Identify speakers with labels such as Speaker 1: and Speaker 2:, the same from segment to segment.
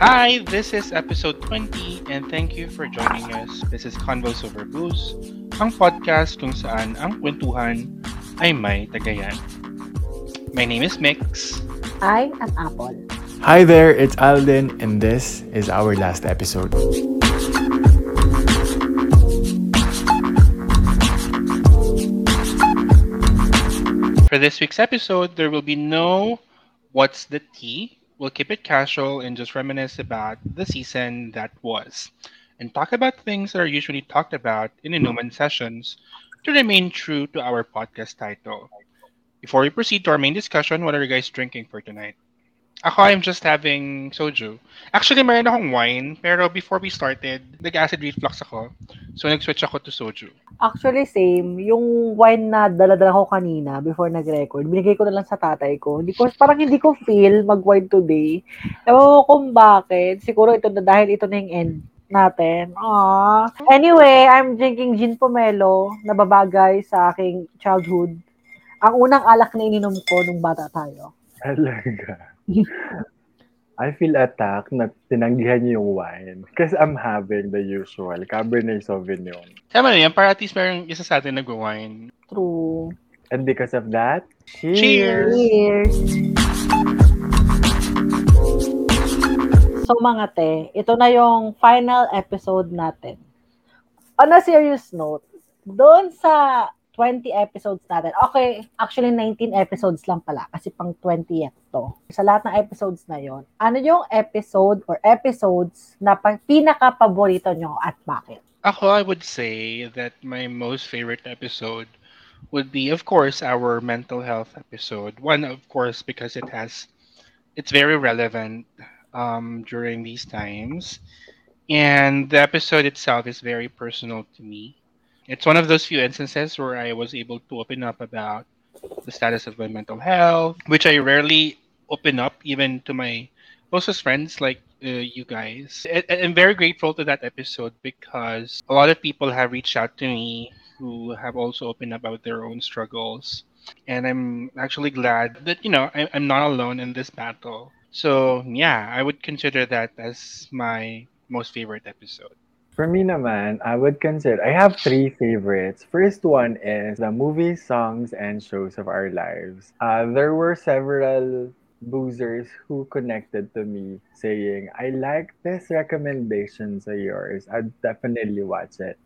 Speaker 1: Hi, this is episode 20 and thank you for joining us. This is Convos Over Booze, ang podcast kung saan ang kwentuhan ay may tagayan. My name is Mix.
Speaker 2: I am Apple.
Speaker 3: Hi there, it's Alden, and this is our last episode.
Speaker 1: For this week's episode, there will be no What's the Tea? We'll keep it casual and just reminisce about the season that was and talk about things that are usually talked about in Inuman sessions to remain true to our podcast title. Before we proceed to our main discussion, what are you guys drinking for tonight? Ako, I'm just having soju. Actually, meron akong wine, pero before we started, nag-acid reflux ako. So, nag-switch ako to soju.
Speaker 2: Actually, same. Yung wine na dala-dala ko kanina before nag-record, binigay ko na lang sa tatay ko. Hindi ko, parang hindi ko feel mag-wine today. Ewan ko kung bakit. Siguro ito na dahil ito na yung end natin. Aww. Anyway, I'm drinking gin pomelo na babagay sa aking childhood. Ang unang alak na ininom ko nung bata tayo.
Speaker 4: Talaga. I feel attacked na tinanggihan niyo yung wine. Because I'm having the usual Cabernet Sauvignon.
Speaker 1: Tama na yan, para at least merong isa sa atin nag-wine.
Speaker 2: True.
Speaker 4: And because of that,
Speaker 1: Cheers!
Speaker 2: Cheers! So mga te, ito na yung final episode natin. On a serious note, doon sa 20 episodes natin, okay, actually 19 episodes lang pala kasi pang 20th to. Sa lahat ng episodes na yon, ano yung episode or episodes na pa- pinaka-paborito nyo at bakit?
Speaker 1: Ako, I would say that my most favorite episode would be, of course, our mental health episode. One, of course, because it has, it's very relevant um, during these times. And the episode itself is very personal to me. It's one of those few instances where I was able to open up about the status of my mental health, which I rarely open up even to my closest friends like uh, you guys. I- I'm very grateful to that episode because a lot of people have reached out to me who have also opened up about their own struggles. And I'm actually glad that, you know, I'm not alone in this battle. So, yeah, I would consider that as my most favorite episode.
Speaker 4: For me naman, I would consider, I have three favorites. First one is the movies, songs, and shows of our lives. Uh, there were several boozers who connected to me saying, I like this recommendations of yours. I'd definitely watch it.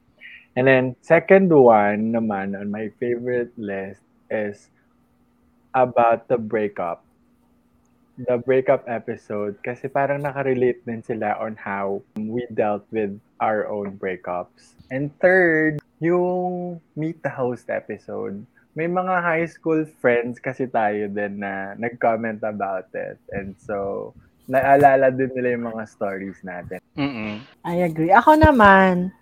Speaker 4: And then second one naman on my favorite list is about the breakup. The breakup episode kasi parang nakarelate din sila on how we dealt with our own breakups. And third, yung Meet the Host episode. May mga high school friends kasi tayo din na nag-comment about it. And so, naalala din nila yung mga stories natin.
Speaker 1: Mm-mm.
Speaker 2: I agree. Ako naman,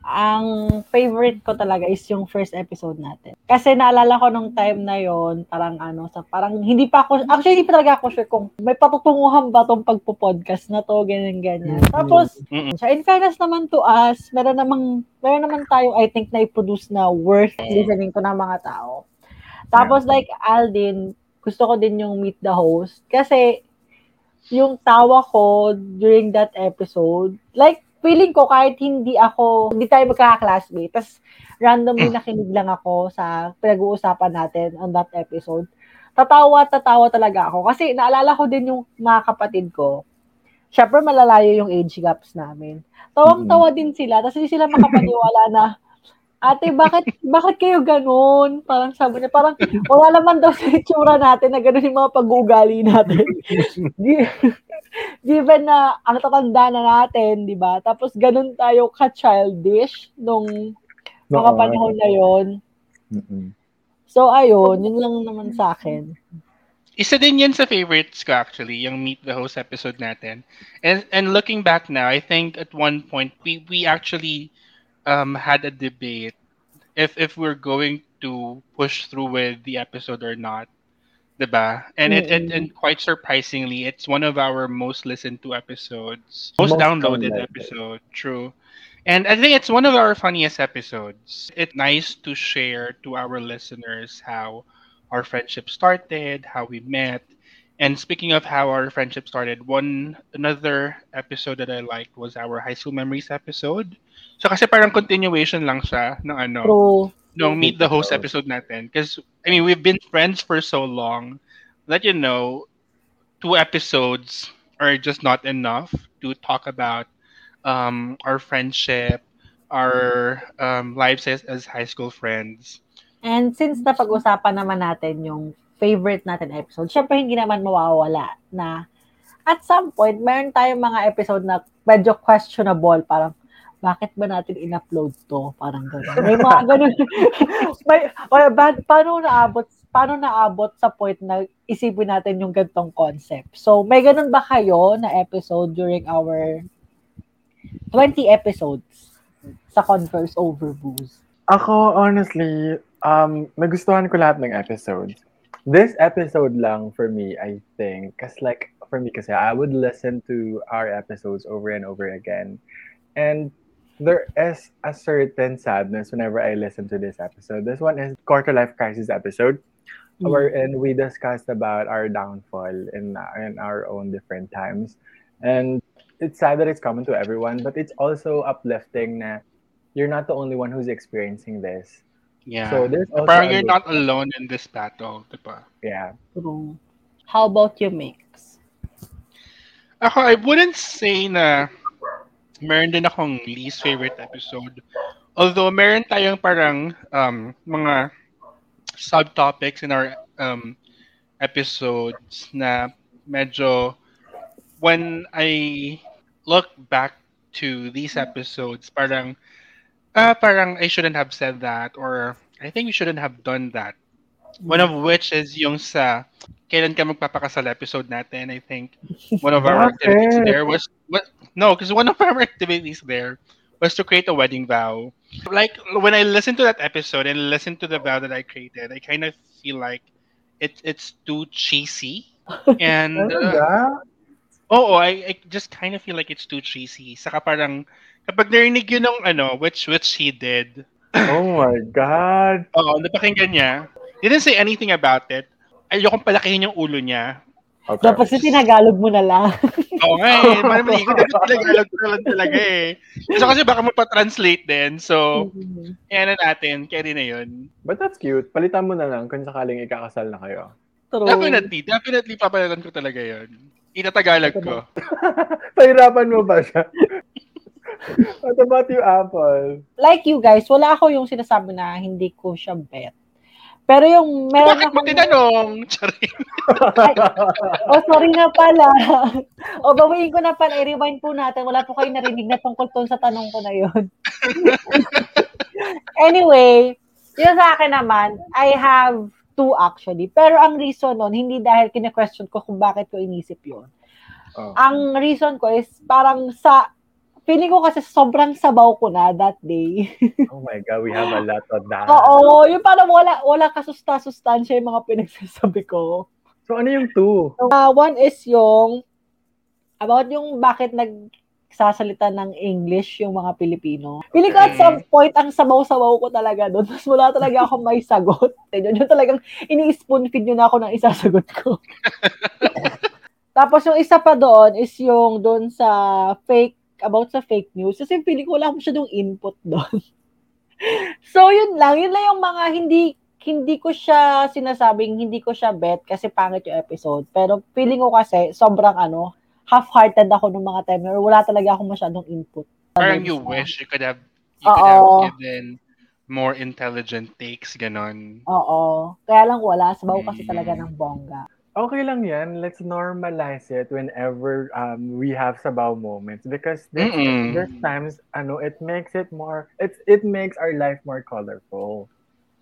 Speaker 2: ang favorite ko talaga is yung first episode natin. Kasi naalala ko nung time na yon parang ano, sa parang hindi pa ako, actually hindi pa talaga ako sure kung may patutunguhan ba tong pagpo-podcast na to, ganyan, ganyan. Tapos,
Speaker 1: Mm-mm.
Speaker 2: so in fairness naman to us, meron namang, meron naman tayo, I think, na i-produce na worth listening to ng mga tao. Tapos, like Aldin, gusto ko din yung meet the host. Kasi, yung tawa ko during that episode, like, feeling ko kahit hindi ako, hindi tayo magkaka-classmate, tas randomly nakinig lang ako sa pinag-uusapan natin on that episode, tatawa at tatawa talaga ako. Kasi naalala ko din yung mga kapatid ko, syempre malalayo yung age gaps namin. Tawang-tawa din sila, tapos hindi sila makapaniwala na, Ate, bakit bakit kayo ganun? Parang sabi niya, parang wala naman daw sa itsura natin na ganun yung mga pag-uugali natin. Gi- Given na ang tatanda na natin, di ba? Tapos ganun tayo ka-childish nung mga panahon na yon.
Speaker 4: Mm-mm.
Speaker 2: So, ayun, yun lang naman sa akin.
Speaker 1: Isa din yan sa favorites ko actually, yung Meet the Host episode natin. And and looking back now, I think at one point we we actually um had a debate if if we're going to push through with the episode or not. Diba? And it, and, and quite surprisingly, it's one of our most listened to episodes. Most,
Speaker 4: Most
Speaker 1: downloaded
Speaker 4: downloaded.
Speaker 1: episode. True. And I think it's one of our funniest episodes. It's nice to share to our listeners how our friendship started, how we met, And speaking of how our friendship started, one another episode that I liked was our high school memories episode. So kasi parang continuation lang siya ng ano,
Speaker 2: True.
Speaker 1: No meet the host episode natin because I mean we've been friends for so long that you know two episodes are just not enough to talk about um, our friendship, our um, lives as, as high school friends.
Speaker 2: And since napag-usapan naman natin yung favorite natin episode, syempre hindi naman mawawala na at some point, meron tayong mga episode na medyo questionable, parang bakit ba natin in-upload to? Parang gano'n. May mga gano'n. may, or, ba, paano naabot paano naabot sa point na isipin natin yung gantong concept? So, may ganun ba kayo na episode during our 20 episodes sa Converse Over Booze?
Speaker 4: Ako, honestly, um, nagustuhan ko lahat ng episodes. This episode lang for me, I think, cause like, for me kasi, I would listen to our episodes over and over again. And there is a certain sadness whenever I listen to this episode. This one is quarter life crisis episode,
Speaker 2: Mm.
Speaker 4: wherein we discussed about our downfall in in our own different times, and it's sad that it's common to everyone, but it's also uplifting na you're not the only one who's experiencing this.
Speaker 1: Yeah.
Speaker 4: So there's also
Speaker 1: parang
Speaker 4: a
Speaker 1: you're not alone in this battle, diba?
Speaker 4: yeah.
Speaker 2: How about you, Mix?
Speaker 1: Ako, I wouldn't say na meron din akong least favorite episode. Although meron tayong parang um, mga subtopics in our um, episodes na medyo when I look back to these episodes, parang ah, parang I shouldn't have said that or I think we shouldn't have done that. One of which is yung sa kailan ka magpapakasal episode natin. I think one of our activities there was what no, because one of our activities there was to create a wedding vow. Like when I listen to that episode and listen to the vow that I created, I kind of feel like it it's too cheesy. And uh? Oo, I, I just kind of feel like it's too cheesy. Saka parang, kapag narinig yun ng ano, which, which he did,
Speaker 4: Oh my God.
Speaker 1: oo, napakinggan niya, he didn't say anything about it. Ayokong palakihin yung ulo niya.
Speaker 4: Okay.
Speaker 2: Dapat sa tinagalog mo na lang.
Speaker 1: Oo nga eh, mali ko dapat Tagalog ko lang talaga eh. So kasi baka magpa-translate din. So, yan na natin, carry na yun.
Speaker 4: But that's cute. Palitan mo na lang kung sakaling ikakasal na kayo.
Speaker 2: True.
Speaker 1: Definitely, definitely papalitan ko talaga yun. Itatagalog ko.
Speaker 4: Pahirapan mo ba siya? What about you, Apple?
Speaker 2: Like you guys, wala ako yung sinasabi na hindi ko siya bet. Pero yung meron
Speaker 1: Bakit mo
Speaker 2: akong...
Speaker 1: tinanong? Charing.
Speaker 2: Oh, sorry na pala. o, bawiin ko na pala. I-rewind po natin. Wala po kayo narinig na tungkol to sa tanong ko na yun. anyway, yun sa akin naman, I have two actually. Pero ang reason nun, hindi dahil kine-question ko kung bakit ko inisip yun.
Speaker 4: Oh.
Speaker 2: Ang reason ko is parang sa feeling ko kasi sobrang sabaw ko na that day.
Speaker 4: oh my God, we have a lot of that.
Speaker 2: Oo, yung parang wala wala kasusta-sustansya yung mga pinagsasabi ko.
Speaker 4: So ano yung two?
Speaker 2: Uh, one is yung about yung bakit nagsasalita ng English yung mga Pilipino. Feeling ko at some point, ang sabaw-sabaw ko talaga doon. Mas wala talaga ako may sagot. Yun, yun talagang ini-spoon feed yun ako ng isasagot ko. Tapos yung isa pa doon is yung doon sa fake, about sa fake news. Kasi feeling ko wala akong masyadong input doon. so yun lang, yun lang yung mga hindi hindi ko siya sinasabing hindi ko siya bet kasi pangit yung episode. Pero feeling ko kasi sobrang ano, half-hearted ako nung mga time or wala talaga akong masyadong input.
Speaker 1: Parang you wish you could have you could have given more intelligent takes, ganon.
Speaker 2: Oo. Kaya lang wala. Sabaw kasi
Speaker 1: Mm.
Speaker 2: talaga ng bongga.
Speaker 4: Okay lang yan. Let's normalize it whenever um, we have sabaw moments because this,
Speaker 1: Mm-mm.
Speaker 4: this times ano it makes it more it's it makes our life more colorful.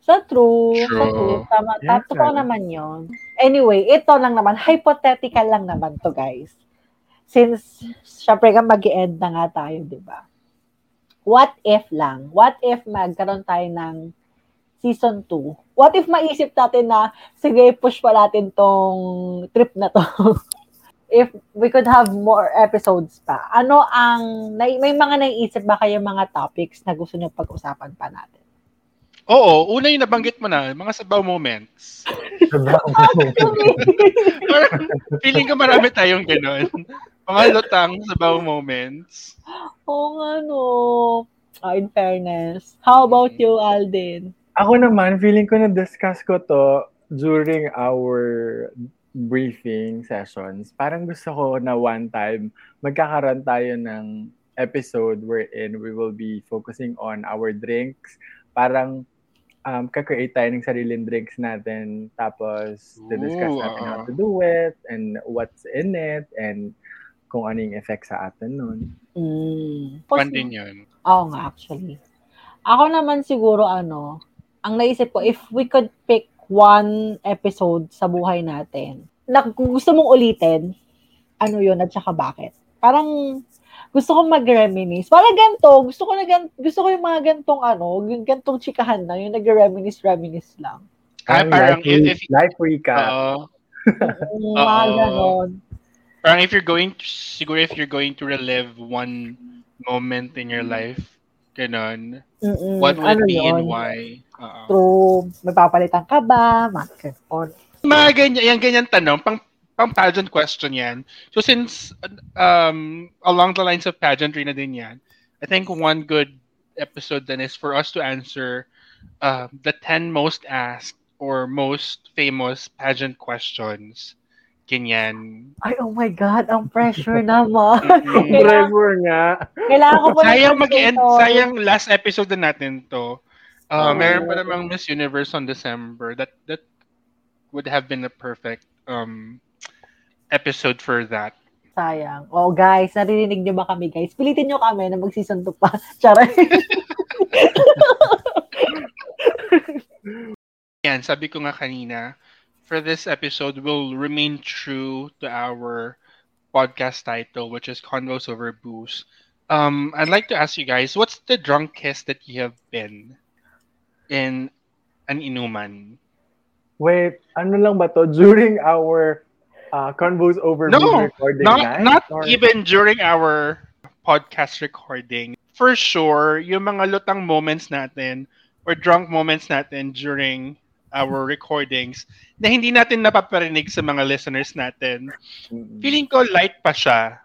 Speaker 2: Sa true. Sa
Speaker 1: True.
Speaker 2: true. Tama.
Speaker 4: Yes, sir.
Speaker 2: naman yon. Anyway, ito lang naman. Hypothetical lang naman to guys. Since, syempre ka mag end na nga tayo, di ba? What if lang? What if magkaroon tayo ng season 2? What if maisip natin na, sige, push pa natin tong trip na to? if we could have more episodes pa, ano ang, may, may mga naiisip ba kayo mga topics na gusto nyo pag-usapan pa natin?
Speaker 1: Oo, una yung nabanggit mo na, mga sabaw moments. Parang feeling ko marami tayong ganun. Mga lutang sabaw moments.
Speaker 2: Oo nga, no. Ah, in fairness. How about you, Alden?
Speaker 4: Ako naman, feeling ko na-discuss ko to during our briefing sessions. Parang gusto ko na one time magkakaroon tayo ng episode wherein we will be focusing on our drinks. Parang um, kakreate tayo ng sariling drinks natin. Tapos, discuss
Speaker 1: Ooh,
Speaker 4: natin how to do it and what's in it and kung ano yung effect sa atin nun.
Speaker 2: Mm.
Speaker 1: Fun din yun.
Speaker 2: Oo nga, actually. Ako naman siguro, ano, ang naisip ko, if we could pick one episode sa buhay natin, na gusto mong ulitin, ano yun at saka bakit? Parang, gusto ko mag-reminisce. Parang ganito, gusto ko na gan, gusto ko yung mga gantong ano, yung gantong chikahan na, yung nag-reminisce, reminisce lang.
Speaker 1: Ah, parang
Speaker 4: life,
Speaker 1: if, if
Speaker 4: life recap.
Speaker 2: Mga
Speaker 1: Oo.
Speaker 2: ganon.
Speaker 1: parang if you're going to, siguro if you're going to relive one moment in your life, ganon,
Speaker 2: Mm-mm.
Speaker 1: what would
Speaker 2: ano
Speaker 1: be
Speaker 2: yun?
Speaker 1: and why? Oo.
Speaker 2: True. May papalitan ka ba? Mga ganon.
Speaker 1: Mga ganyan, yung ganyan tanong, pang, pang pageant question yan. So since, um, along the lines of pageantry na din yan, I think one good episode then is for us to answer uh, the 10 most asked or most famous pageant questions. Ganyan.
Speaker 2: Ay, oh my God, ang pressure naman.
Speaker 1: Mm.
Speaker 2: Kailangan-
Speaker 4: Forever nga.
Speaker 2: Kailangan ko pa ng
Speaker 1: sayang mag-end, sayang last episode na natin to. Uh,
Speaker 2: Oo.
Speaker 1: Meron pa namang Miss Universe on December. That that would have been a perfect um episode for that.
Speaker 2: Sayang. Oh, guys, narinig niyo ba kami, guys? Pilitin niyo kami na mag-season 2 pa. Charay.
Speaker 1: Yan, sabi ko nga kanina, for this episode, we'll remain true to our podcast title, which is Convos Over Booze. Um, I'd like to ask you guys, what's the drunkest that you have been in an inuman?
Speaker 4: Wait, ano lang ba to? During our uh, Convos Over
Speaker 1: No,
Speaker 4: recording
Speaker 1: Not,
Speaker 4: night?
Speaker 1: not
Speaker 4: Or-
Speaker 1: even during our podcast recording. For sure, yung mga lutang moments natin or drunk moments natin during our recordings na hindi natin napaparinig sa mga listeners natin. Feeling ko light pa siya.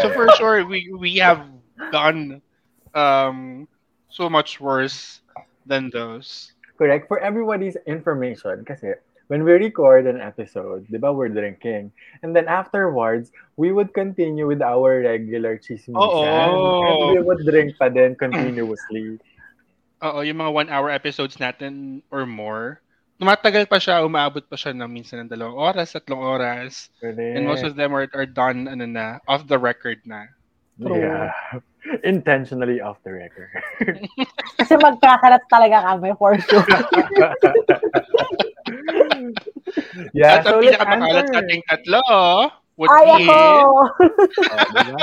Speaker 1: So for sure, we we have gone um, so much worse than those.
Speaker 4: Correct. For everybody's information, kasi when we record an episode, di ba, we're drinking. And then afterwards, we would continue with our regular chismisan.
Speaker 1: Oo.
Speaker 4: And we would drink pa din continuously.
Speaker 1: Oo, yung mga one-hour episodes natin or more, tumatagal pa siya, umaabot pa siya ng minsan ng dalawang oras, tatlong oras.
Speaker 4: Correct.
Speaker 1: And most of them are, are done ano na, off the record na.
Speaker 2: True.
Speaker 4: Yeah. Intentionally off the record.
Speaker 2: Kasi magkakalat talaga kami for sure.
Speaker 4: yeah,
Speaker 1: At ang
Speaker 4: so let's
Speaker 1: pinakamakalat sa ating tatlo would
Speaker 2: Ay,
Speaker 1: be...
Speaker 2: ako!
Speaker 4: Oh, diba?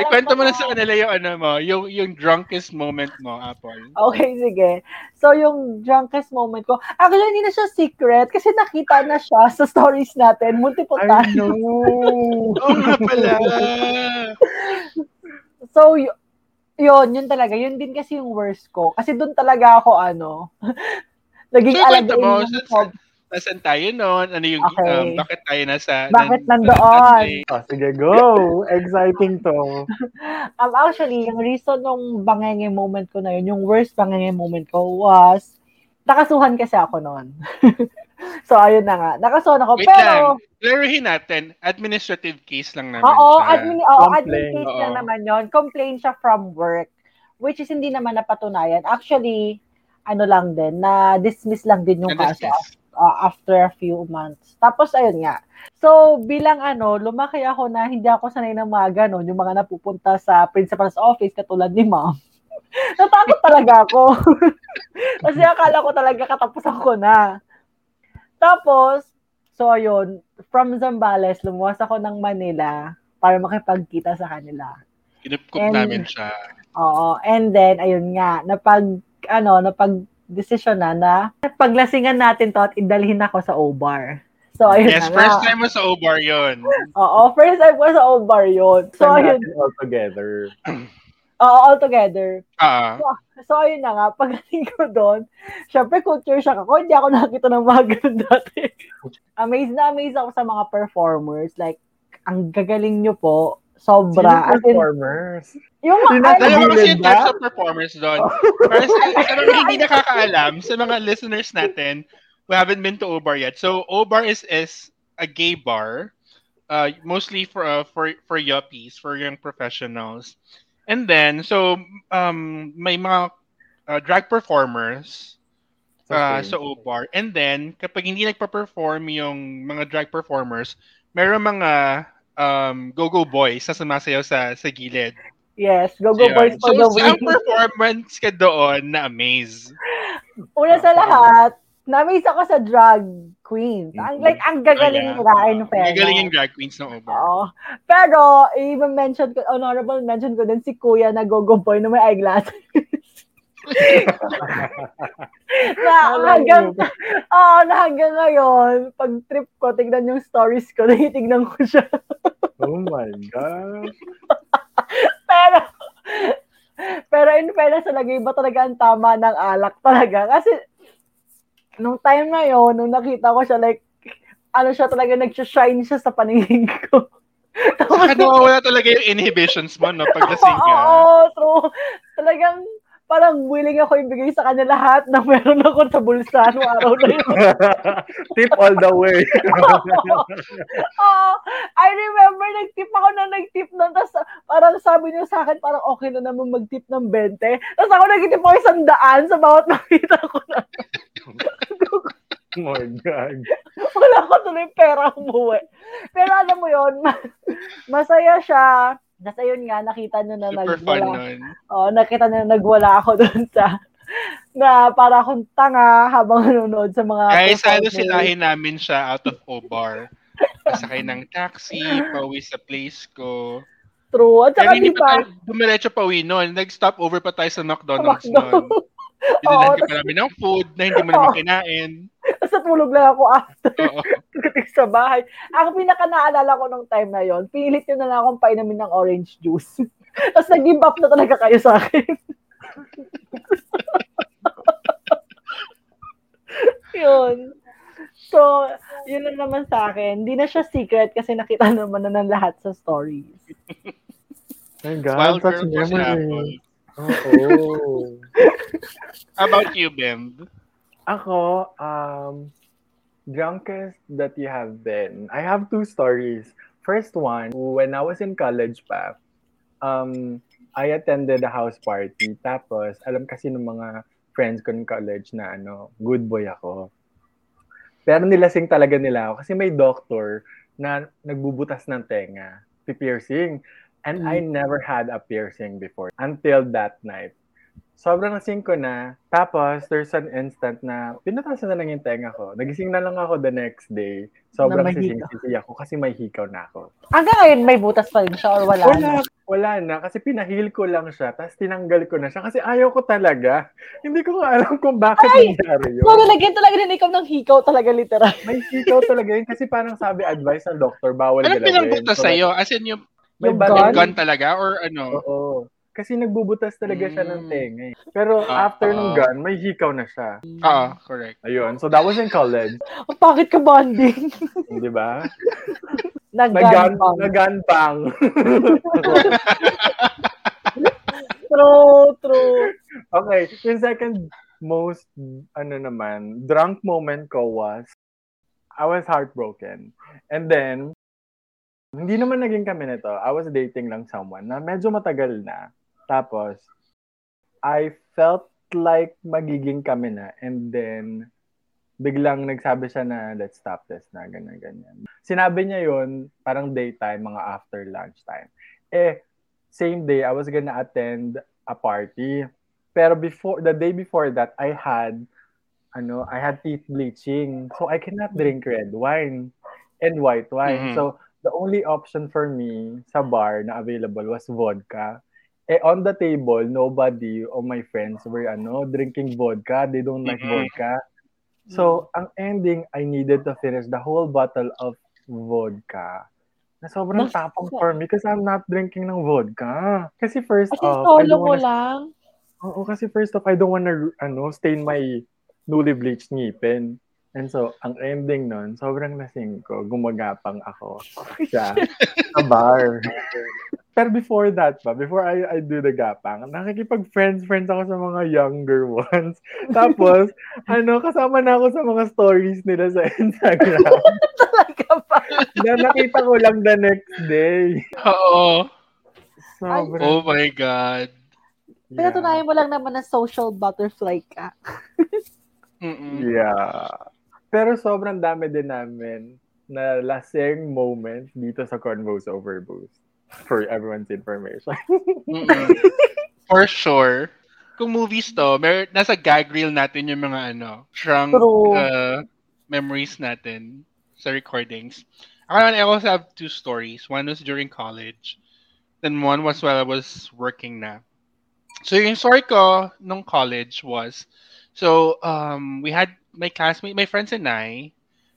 Speaker 1: Ikwento mo na sa kanila yung ano mo, yung, yung drunkest moment mo, Apple.
Speaker 2: Okay, sige. So, yung drunkest moment ko, actually, hindi na siya secret kasi nakita na siya sa stories natin multiple
Speaker 4: I
Speaker 2: times.
Speaker 4: know.
Speaker 1: Oo nga pala.
Speaker 2: So, y- yun, yun talaga. Yun din kasi yung worst ko. Kasi doon talaga ako, ano, naging
Speaker 1: So,
Speaker 2: alagain
Speaker 1: mo,
Speaker 2: ng
Speaker 1: Nasaan tayo noon? Ano yung,
Speaker 2: Okay.
Speaker 1: um, bakit tayo nasa...
Speaker 2: Bakit
Speaker 1: nan-
Speaker 2: nandoon?
Speaker 4: Oh, sige, go! Exciting to.
Speaker 2: Um, actually, yung reason nung bangenge moment ko na yun, yung worst bangenge moment ko was, nakasuhan kasi ako noon. so, ayun na nga. Nakasuhan ako.
Speaker 1: Wait
Speaker 2: pero,
Speaker 1: lang. Klaruhin natin. Administrative case lang naman
Speaker 2: oo,
Speaker 1: siya.
Speaker 2: admin, oo, admin case
Speaker 1: oo.
Speaker 2: lang naman yon Complaint siya from work. Which is hindi naman napatunayan. Actually, ano lang din, na-dismiss lang din yung kaso. Uh, after a few months. Tapos, ayun nga. So, bilang ano, lumaki ako na hindi ako sanay ng mga ganon, yung mga napupunta sa principal's office, katulad ni ma'am. Natakot talaga ako. Kasi akala ko talaga katapusan ko na. Tapos, so ayun, from Zambales, lumuwas ako ng Manila para makipagkita sa kanila.
Speaker 1: Kinupkup namin siya.
Speaker 2: Oo. And then, ayun nga, napag, ano, napag, desisyon na na paglasingan natin to at idalhin ako sa O-Bar. So, ayun
Speaker 1: Yes,
Speaker 2: na
Speaker 1: first
Speaker 2: nga.
Speaker 1: time mo sa O-Bar yun.
Speaker 2: Oo, first time ko sa O-Bar yun. So, ayun.
Speaker 4: all together.
Speaker 2: Oo, all together.
Speaker 1: Ah,
Speaker 2: So, ayun na nga, pagdating ko doon, syempre culture shock ako, hindi ako nakakita ng mga ganun dati. amazed na amazed ako sa mga performers. Like, ang gagaling nyo po. Sobra.
Speaker 4: Sino
Speaker 2: in,
Speaker 4: performers?
Speaker 2: yung mga,
Speaker 1: Dalawa
Speaker 2: ano,
Speaker 1: kasi
Speaker 4: ba?
Speaker 1: of performers doon. Pero sa, sa mga hindi nakakaalam, sa mga listeners natin who haven't been to Obar yet. So, Obar is is a gay bar, uh, mostly for uh, for for yuppies, for young professionals. And then, so um, may mga uh, drag performers uh, sa Obar. And then, kapag hindi nagpa-perform yung mga drag performers, meron mga um, go-go boys na sumasayaw sa, sa gilid.
Speaker 2: yes, go go
Speaker 1: Yun.
Speaker 2: boys for
Speaker 1: so,
Speaker 2: the win.
Speaker 1: performance ka doon na amaze.
Speaker 2: Una sa lahat, na-amaze ako sa drag queens. Ang, like, ang gagaling
Speaker 1: Ayan.
Speaker 2: nila, in fairness.
Speaker 1: Gagaling yung drag queens ng Obar.
Speaker 2: Oo. Pero, even mention ko, honorable mention ko din si Kuya na go-go boy na may eyeglasses. na hanggang, oo, na hanggang ngayon, pag trip ko, tignan yung stories ko, tinitignan ko siya.
Speaker 4: Oh my gosh.
Speaker 2: pero, pero in fairness talaga, iba talaga ang tama ng alak talaga. Kasi, nung time na yon nung nakita ko siya, like, ano siya talaga, nag-shine siya sa paningin ko.
Speaker 1: Saka nawawala talaga yung inhibitions mo, no? Pag lasing
Speaker 2: Oo,
Speaker 1: ka.
Speaker 2: oo, true. Talagang, parang willing ako ibigay sa kanya lahat na meron ako sa bulsa nung araw na yun.
Speaker 4: Tip all the way.
Speaker 2: Oo. I remember, nag-tip ako na nag-tip nun. Tapos, parang sabi niyo sa akin, parang okay na naman mag-tip ng 20. Tapos ako nag-tip ako isang daan sa bawat nakita ko na.
Speaker 4: oh my God.
Speaker 2: Wala ko tuloy pera umuwi. Pero alam mo yon masaya siya. Tapos ayun nga, nakita nyo na
Speaker 1: Super
Speaker 2: nagwala. Oh, nakita nyo na nagwala ako doon sa na para akong tanga habang nanonood sa mga
Speaker 1: Guys, ano silahin namin siya out of Obar. Pasakay ng taxi, pauwi sa place ko.
Speaker 2: True. At saka di ba,
Speaker 1: dumiretso pa uwi noon. Nag-stop over pa tayo sa McDonald's
Speaker 2: McDo.
Speaker 1: noon. Binilhan ka pa namin ng food na hindi mo naman kinain.
Speaker 2: Tapos natulog lang ako after pagdating sa bahay. Ang pinaka naalala ko nung time na yon, pinilit nyo na lang akong painumin ng orange juice. Tapos nag-give up na talaga kayo sa akin. yun. So, yun lang naman sa akin. Hindi na siya secret kasi nakita naman na ng lahat sa stories.
Speaker 4: My God,
Speaker 1: Wild
Speaker 4: such
Speaker 1: girl
Speaker 4: Oo.
Speaker 1: How about you, Bim?
Speaker 4: Ako, um, drunkest that you have been. I have two stories. First one, when I was in college pa, um, I attended a house party. Tapos, alam kasi ng mga friends ko in college na ano, good boy ako. Pero nilasing talaga nila ako kasi may doctor na nagbubutas ng tenga, piercing. And I never had a piercing before until that night. Sobrang lasing ko na. Tapos, there's an instant na pinatasan na lang yung tenga ko. Nagising na lang ako the next day. Sobrang sising-sisi ako kasi may hikaw na ako.
Speaker 2: Hanggang ngayon, may butas pa rin siya or wala,
Speaker 4: Wala,
Speaker 2: na?
Speaker 4: wala na. Kasi pinahil ko lang siya. Tapos tinanggal ko na siya. Kasi ayaw ko talaga. Hindi ko nga alam kung bakit
Speaker 2: Ay!
Speaker 4: nangyari yun.
Speaker 2: So, nalagyan talaga din ikaw ng hikaw talaga literal.
Speaker 4: May hikaw talaga yun. Kasi parang sabi advice ng doktor, bawal
Speaker 1: Anong
Speaker 4: galawin.
Speaker 1: pinangbutas
Speaker 4: So,
Speaker 1: sa'yo? As in, yung,
Speaker 4: May
Speaker 2: Yung
Speaker 1: yung gun talaga? Or ano?
Speaker 4: Oo. Kasi nagbubutas talaga siya ng
Speaker 1: Mm.
Speaker 4: tenga. eh. Pero
Speaker 1: Ah,
Speaker 4: after nung
Speaker 1: ah.
Speaker 4: gun, may hikaw na siya.
Speaker 1: Oo, correct.
Speaker 4: Ayun. So that was in college.
Speaker 2: Ang bakit ka bonding?
Speaker 4: Di ba?
Speaker 2: Nag-gun
Speaker 4: Nag-gun,
Speaker 2: bang.
Speaker 4: nag-gun pang.
Speaker 2: True, true.
Speaker 4: okay. Yung second most, ano naman, drunk moment ko was, I was heartbroken. And then, hindi naman naging kami nito. I was dating lang someone na medyo matagal na. Tapos, I felt like magiging kami na. And then, biglang nagsabi siya na, let's stop this na, ganyan, ganyan. Sinabi niya yun, parang daytime, mga after lunchtime. Eh, same day, I was gonna attend a party. Pero before, the day before that, I had, ano, I had teeth bleaching. So, I cannot drink red wine and white wine.
Speaker 1: Mhm.
Speaker 4: So, the only option for me sa bar na available was vodka. Eh, on the table, nobody of my friends were, ano, drinking vodka. They don't like
Speaker 1: Mhm.
Speaker 4: vodka. So, ang ending, I needed to finish the whole bottle of vodka. na sobrang
Speaker 2: Basta-
Speaker 4: tapang for me kasi I'm not drinking ng vodka. Kasi first
Speaker 2: Kasi
Speaker 4: off, I
Speaker 2: solo
Speaker 4: don't wanna,
Speaker 2: lang.
Speaker 4: Oo, kasi first off, I don't wanna, ano, stain my newly bleached ngipin. And so, ang ending nun, sobrang lasing ko, gumagapang ako sa, sa bar. Pero before that pa, before I, I do the gapang, nakikipag-friends-friends ako sa mga younger ones. Tapos, ano, kasama na ako sa mga stories nila sa Instagram.
Speaker 2: Talaga ba?
Speaker 4: na nakita ko lang the next day.
Speaker 1: Oo.
Speaker 4: Sobrang,
Speaker 1: Oh my God.
Speaker 2: Pinatunayan mo lang naman na social butterfly ka.
Speaker 4: Yeah. Pero sobrang dami din namin na lasing moment dito sa Convos Over Boost. For everyone's information.
Speaker 1: For sure. Kung movies to, mer nasa gag reel natin yung mga ano, shrunk
Speaker 2: True.
Speaker 1: uh, memories natin sa recordings. Ako I also have two stories. One was during college. Then one was while I was working na. So yung story ko nung college was, so um, we had my classmate, my friends and I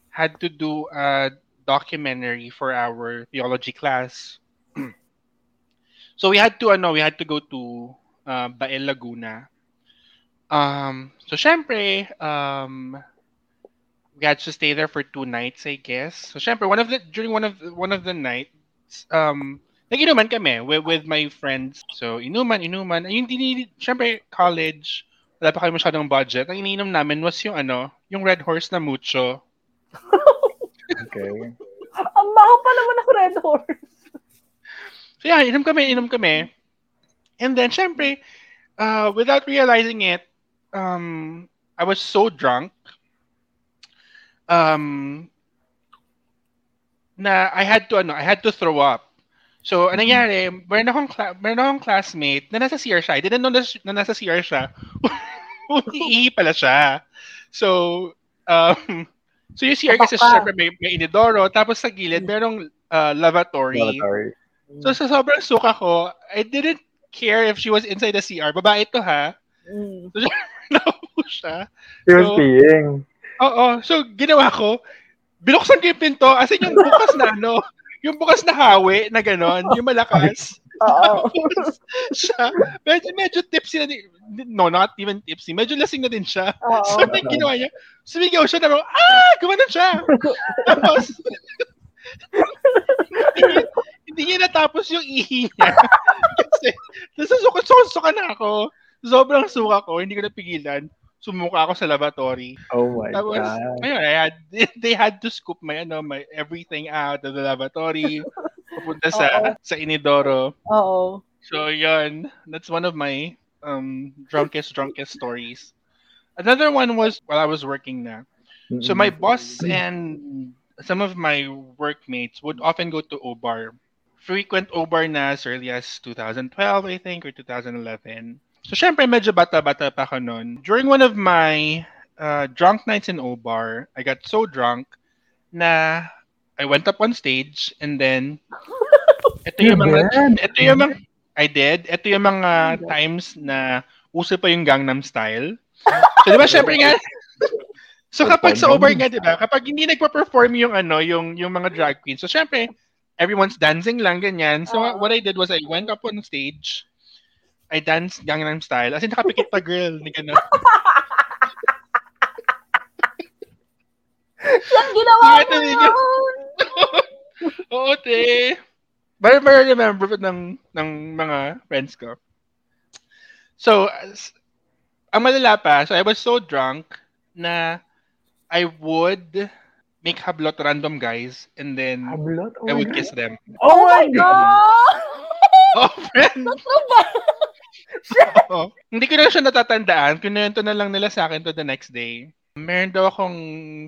Speaker 1: had to do a documentary for our theology class. so we had to ano, we had to go to uh, Bael Laguna. Um, so syempre, um, we had to stay there for two nights, I guess. So syempre, one of the during one of one of the nights, um, nag-inuman kami with, with my friends. So inuman, inuman. Yung dinili, syempre college, wala pa kami masyadong budget. Ang iniinom namin was yung ano, yung Red Horse na mucho.
Speaker 4: Okay.
Speaker 2: Ang baho pa naman ng Red Horse.
Speaker 1: So yeah, inom kami, inom kami. And then, syempre, uh, without realizing it, um, I was so drunk um, na I had to, ano, I had to throw up. So, anong nangyari, meron akong, cla- meron akong classmate na nasa CR siya. I didn't know na, na nasa CR siya. Umiihi pala siya. So, um, so yung CR kasi syempre may, may inidoro, tapos sa gilid, merong uh, lavatory.
Speaker 4: Lavatory.
Speaker 1: So sa sobrang suka ko, I didn't care if she was inside the CR. Babae to ha.
Speaker 2: Mm.
Speaker 1: Naupo siya.
Speaker 4: She was
Speaker 1: So-
Speaker 4: peeing.
Speaker 1: Oo. So ginawa ko, binuksan ko yung pinto as in yung bukas na ano, yung bukas na hawi na ganon, yung malakas.
Speaker 2: Oo.
Speaker 1: Siya, medyo, medyo tipsy na din. No, not even tipsy. Medyo lasing na din siya.
Speaker 2: Oo.
Speaker 1: So, yung ginawa niya? Sumigaw siya na, ah! Gumanon siya! Tapos, hindi, niya, hindi niya natapos yung ihi niya. Kasi, nasa suka, suka, suka na ako. Sobrang suka ko, hindi ko napigilan. Sumuka ako sa lavatory.
Speaker 4: Oh my
Speaker 1: Tapos,
Speaker 4: God.
Speaker 1: ayun, I had, they had to scoop my, ano, my everything out of the lavatory. Pupunta sa, sa inidoro.
Speaker 2: Oo.
Speaker 1: So, yun. That's one of my um, drunkest, drunkest stories. Another one was while I was working na. So, my boss and some of my workmates would often go to OBAR. Frequent OBAR na as early as 2012, I think, or 2011. So, syempre, medyo bata-bata pa ako noon. During one of my uh, drunk nights in OBAR, I got so drunk na I went up on stage and then ito yung mga ito yung mga I did. Ito yung mga times na uso pa yung Gangnam Style. So, di ba, syempre nga, so kapag sa over nga, di ba, kapag hindi nagpa-perform yung ano, yung, yung mga drag queens, so syempre, everyone's dancing lang, ganyan. So,
Speaker 2: Oo.
Speaker 1: what I did was I went up on stage, I danced Gangnam Style, as in nakapikit pa girl, ni gano'n.
Speaker 2: Yan ginawa
Speaker 1: hindi
Speaker 2: yun.
Speaker 1: Oo, te. Pero may remember ng, ng mga friends ko. So, as- ang malala pa, so I was so drunk na I would make hablot random guys and then
Speaker 4: Hablot? Oh
Speaker 1: I would
Speaker 4: God.
Speaker 1: kiss them.
Speaker 2: Oh my God!
Speaker 1: Oh, friend!
Speaker 2: Ba?
Speaker 1: Oo. Hindi ko na siya natatandaan. Kinento na lang nila sa akin to the next day. Meron daw akong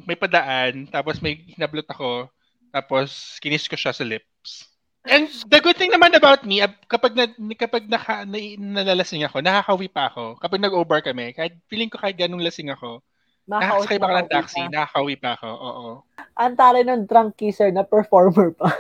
Speaker 1: may padaan, tapos may hinablot ako, tapos kinis ko siya sa lips. And the good thing naman about me, kapag na, kapag naka, na, nalalasing ako, nakakawi pa ako. Kapag nag-over kami, kahit feeling ko kahit ganung lasing ako, nakakasakay pa ako ng taxi, nakakawi pa ako. Oo.
Speaker 2: Ang tari ng drunk kisser na performer pa.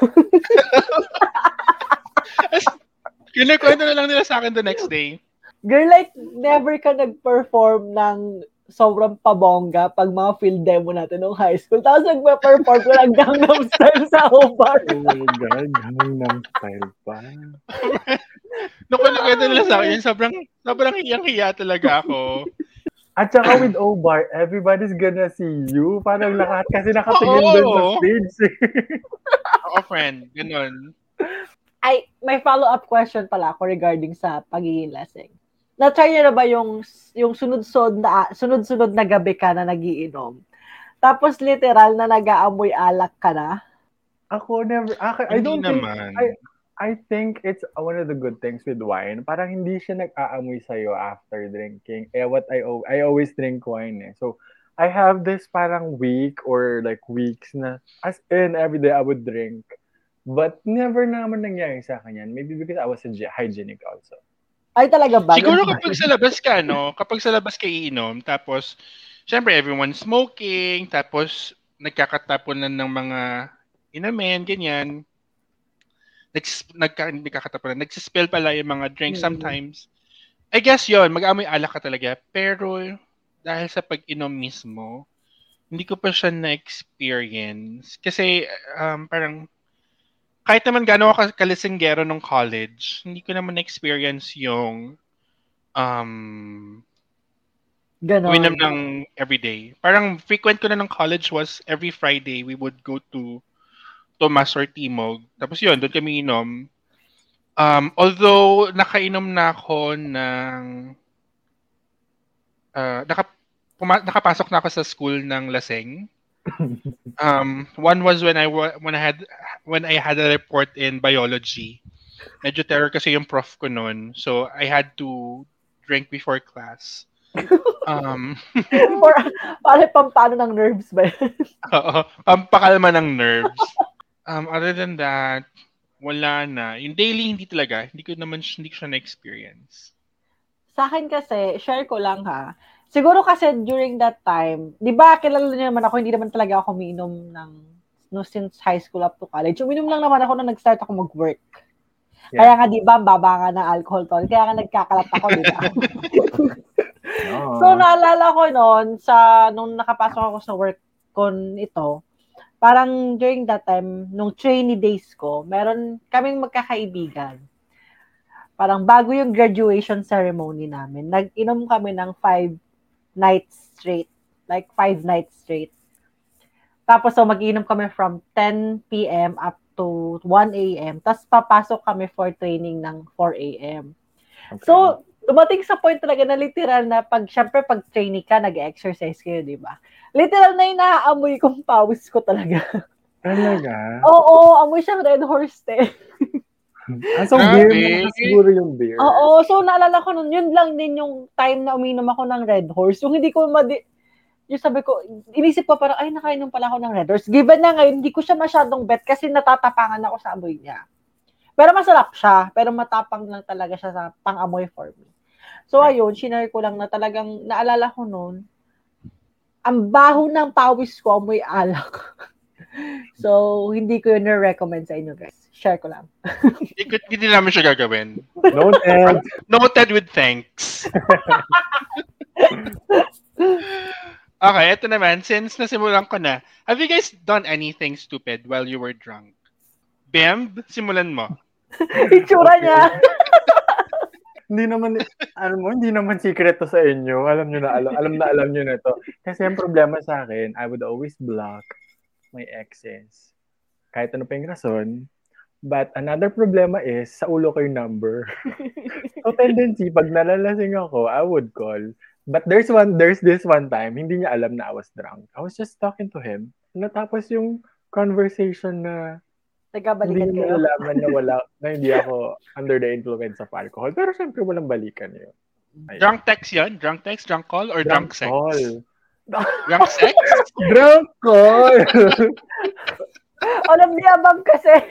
Speaker 1: Kinukwento na lang nila sa akin the next day.
Speaker 2: Girl, like, never ka nag-perform ng sobrang pabongga pag mga field demo natin nung high school. Tapos nagpa-perform ko lang Gangnam Style sa Obar.
Speaker 4: Oh my God, Gangnam Style pa.
Speaker 1: Nung kunaganda nila sa akin, sobrang, sobrang hiyang-hiya talaga ako.
Speaker 4: At saka with O-Bar, everybody's gonna see you. Parang lahat kasi nakatingin
Speaker 1: Oo.
Speaker 4: doon sa stage.
Speaker 1: Ako, friend. Ganun.
Speaker 2: Ay, may follow-up question pala ako regarding sa pagiging lasing. Na-try niyo na ba yung, yung sunod-sunod na, sunod-sunod na gabi ka na nagiinom? Tapos literal na nag-aamoy alak ka na?
Speaker 4: Ako never, ako, I don't think,
Speaker 1: naman.
Speaker 4: I- I think it's one of the good things with wine. Parang hindi siya nag-aamoy sa'yo after drinking. Eh, what I, I always drink wine eh. So, I have this parang week or like weeks na, as in, every day I would drink. But never naman nangyari sa akin yan. Maybe because I was hyg- hygienic also.
Speaker 2: Ay talaga ba?
Speaker 1: Siguro kapag sa labas ka, no? Kapag sa labas ka iinom, tapos, syempre, everyone smoking, tapos, nagkakatapunan ng mga inamen, ganyan. Nags, nagka, hindi kakatapunan, nagsispill pala yung mga drinks
Speaker 2: Mm.
Speaker 1: sometimes. I guess yon mag-amoy alak ka talaga. Pero, dahil sa pag-inom mismo, hindi ko pa siya na-experience. Kasi, um, parang, kahit naman gano'n ako kalisinggero nung college, hindi ko naman na-experience yung um,
Speaker 2: Ganon.
Speaker 1: uminom ng everyday. Parang frequent ko na ng college was every Friday we would go to Tomas or Timog. Tapos yun, doon kami inom. Um, although nakainom na ako ng uh, naka, puma- nakapasok na ako sa school ng laseng. Um, one was when I when I had when I had a report in biology. Medyo terror kasi yung prof ko noon. So I had to drink before class. Um,
Speaker 2: Or, para pampano ng nerves ba yun?
Speaker 1: Oo, pampakalma ng nerves. Um, other than that, wala na. Yung daily, hindi talaga. Hindi ko naman, hindi ko siya na-experience.
Speaker 2: Sa akin kasi, share ko lang ha. Siguro kasi during that time, di ba kilala niyo naman ako, hindi naman talaga ako umiinom ng no, since high school up to college. Uminom lang naman ako nung nag-start ako mag-work.
Speaker 4: Yeah.
Speaker 2: Kaya nga, di ba, baba nga ng alcohol to. Kaya nga nagkakalat ako, di ba?
Speaker 4: No.
Speaker 2: So, naalala ko noon, sa, nung nakapasok ako sa work ko ito, parang during that time, nung trainee days ko, meron kaming magkakaibigan. Parang bago yung graduation ceremony namin, nag-inom kami ng five nights straight. Like, five nights straight. Tapos, so, mag-inom kami from 10 p.m. up to 1 a.m. Tapos, papasok kami for training ng 4 a.m.
Speaker 4: Okay.
Speaker 2: So, dumating sa point talaga na literal na pag, syempre, pag training ka, nag-exercise kayo, di ba? Literal na yung naaamoy kong pawis ko talaga.
Speaker 4: Talaga?
Speaker 2: Oo, amoy siyang red horse, te.
Speaker 4: Ah, so,
Speaker 1: Grabe.
Speaker 4: beer na siguro yung beer.
Speaker 2: Oo, so naalala ko nun, yun lang din yung time na uminom ako ng red horse. Yung hindi ko madi... Yung sabi ko, inisip ko parang, ay, nakainom pala ako ng red horse. Given na ngayon, hindi ko siya masyadong bet kasi natatapangan ako sa amoy niya. Pero masarap siya, pero matapang lang talaga siya sa pang-amoy for me. So, ayun, shinare ko lang na talagang, naalala ko noon, ang baho ng pawis ko, amoy alak. so, hindi ko yun na-recommend sa inyo, guys. Share ko lang.
Speaker 1: Ko- hindi namin siya gagawin.
Speaker 4: Noted.
Speaker 1: Noted with thanks. okay, ito naman. Since nasimulan ko na, have you guys done anything stupid while you were drunk? Bemb, simulan mo.
Speaker 2: Itsura niya.
Speaker 4: hindi naman, ano mo, hindi naman secret to sa inyo. Alam nyo na, alam, alam na alam nyo na to. Kasi ang problema sa akin, I would always block my exes. Kahit ano pa yung rason. But another problema is, sa ulo ko yung number. so tendency, pag nalalasing ako, I would call. But there's one, there's this one time, hindi niya alam na I was drunk. I was just talking to him. Natapos yung conversation na hindi
Speaker 2: Nagkabalikan
Speaker 4: niya
Speaker 2: kayo.
Speaker 4: malalaman na wala, na hindi ako under the influence of alcohol. Pero syempre, walang balikan yun. Ayun.
Speaker 1: Drunk text yan? Drunk text, drunk call, or drunk, sex?
Speaker 4: call.
Speaker 1: Drunk sex?
Speaker 4: Drunk call!
Speaker 2: Alam niya abang kasi.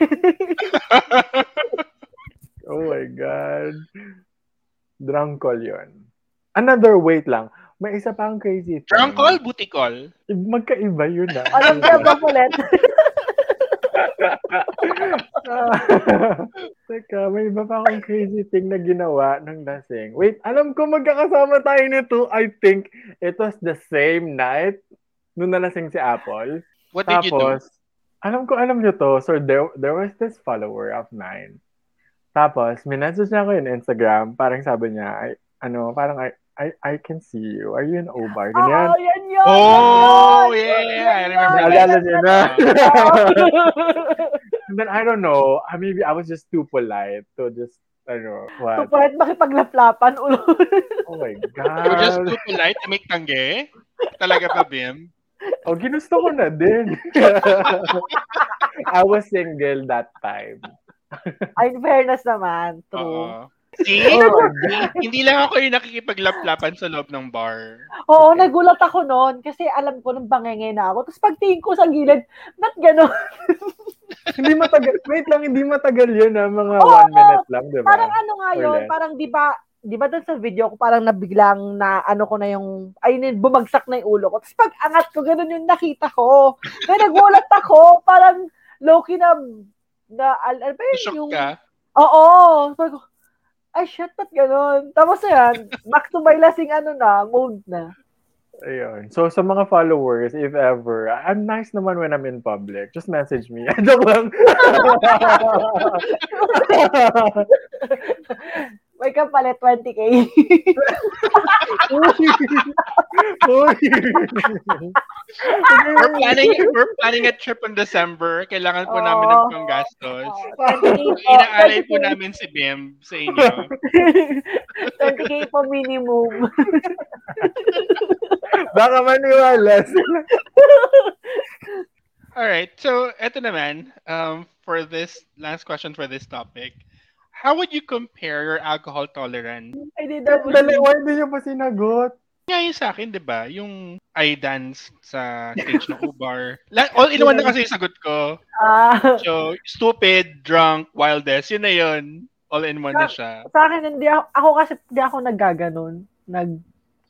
Speaker 4: oh my God. Drunk call yun. Another, wait lang. May isa pang crazy thing.
Speaker 1: drunk call, booty call.
Speaker 4: Magkaiba yun ah.
Speaker 2: Alam niya abang ulit.
Speaker 4: Teka, may iba pa akong crazy thing na ginawa ng lasing. Wait, alam ko magkakasama tayo nito. I think it was the same night nung nalasing si Apple.
Speaker 1: What did you do?
Speaker 4: Tapos, alam ko, alam nyo to. So, there, there was this follower of mine. Tapos, minessage niya ako in Instagram. Parang sabi niya, I, ano, parang I, I, I can see you. Are you in O-Bar? Ganyan.
Speaker 2: Oh, yan yun!
Speaker 1: Oh,
Speaker 2: yan yun,
Speaker 1: yeah, I
Speaker 2: yan
Speaker 1: remember.
Speaker 4: Naalala niyo na. And then, I don't know. Maybe I was just too polite to just, ano, what?
Speaker 2: Tupalit makipaglaplapan ulo.
Speaker 4: Oh my
Speaker 1: You were just
Speaker 4: God.
Speaker 1: too polite to make tangge? Talaga ba, Bim?
Speaker 4: Oh, ginusto ko na din. I was single that time.
Speaker 2: Ay, in fairness naman. True.
Speaker 1: Oo. See?
Speaker 4: Oh.
Speaker 1: Hindi lang ako yung nakikipaglap-lapan sa loob ng bar.
Speaker 2: Oo, nagulat ako noon kasi alam ko nung bangenge na ako. Tapos pagtingin ko sa gilid, ba't gano'n?
Speaker 4: hindi matagal. Wait lang, hindi matagal yun ha. Mga
Speaker 2: Oo,
Speaker 4: one minute lang, di ba?
Speaker 2: Parang ano nga yun, parang di ba, di ba doon sa video ko, parang nabiglang na ano ko na yung, ay, bumagsak na yung ulo ko. Tapos pag angat ko, ganun yung nakita ko. Kaya nagulat ako, parang low-key na, na, al, ano ba yun,
Speaker 1: Shock
Speaker 2: yung,
Speaker 1: ka?
Speaker 2: oo, sabi ko, ay shit, ba't ganun? Tapos yan, back to my lasing ano na, mode na.
Speaker 4: Ayun. So, sa mga followers, if ever, I'm nice naman when I'm in public. Just message me. Joke lang.
Speaker 2: May kapalit 20k.
Speaker 4: Uy.
Speaker 1: We're planning, we're planning a trip in December. Kailangan po namin ng panggastos.
Speaker 2: Oh, 20K po.
Speaker 1: Inaalay po
Speaker 2: 20K.
Speaker 1: namin si Bim sa inyo.
Speaker 2: 20k po minimum.
Speaker 4: Baka maniwala sila.
Speaker 1: Alright, so eto naman, um, for this last question for this topic, how would you compare your alcohol tolerance?
Speaker 2: I did that.
Speaker 4: Dali, why hindi niyo pa sinagot?
Speaker 1: Nga yun sa akin, di ba? Yung I dance sa stage ng Ubar. All in one na kasi yung sagot ko.
Speaker 2: Ah,
Speaker 1: So, stupid, drunk, wildest, yun na yun. All in one na siya.
Speaker 2: sa akin, hindi ako, ako kasi hindi ako naggaganon. Nag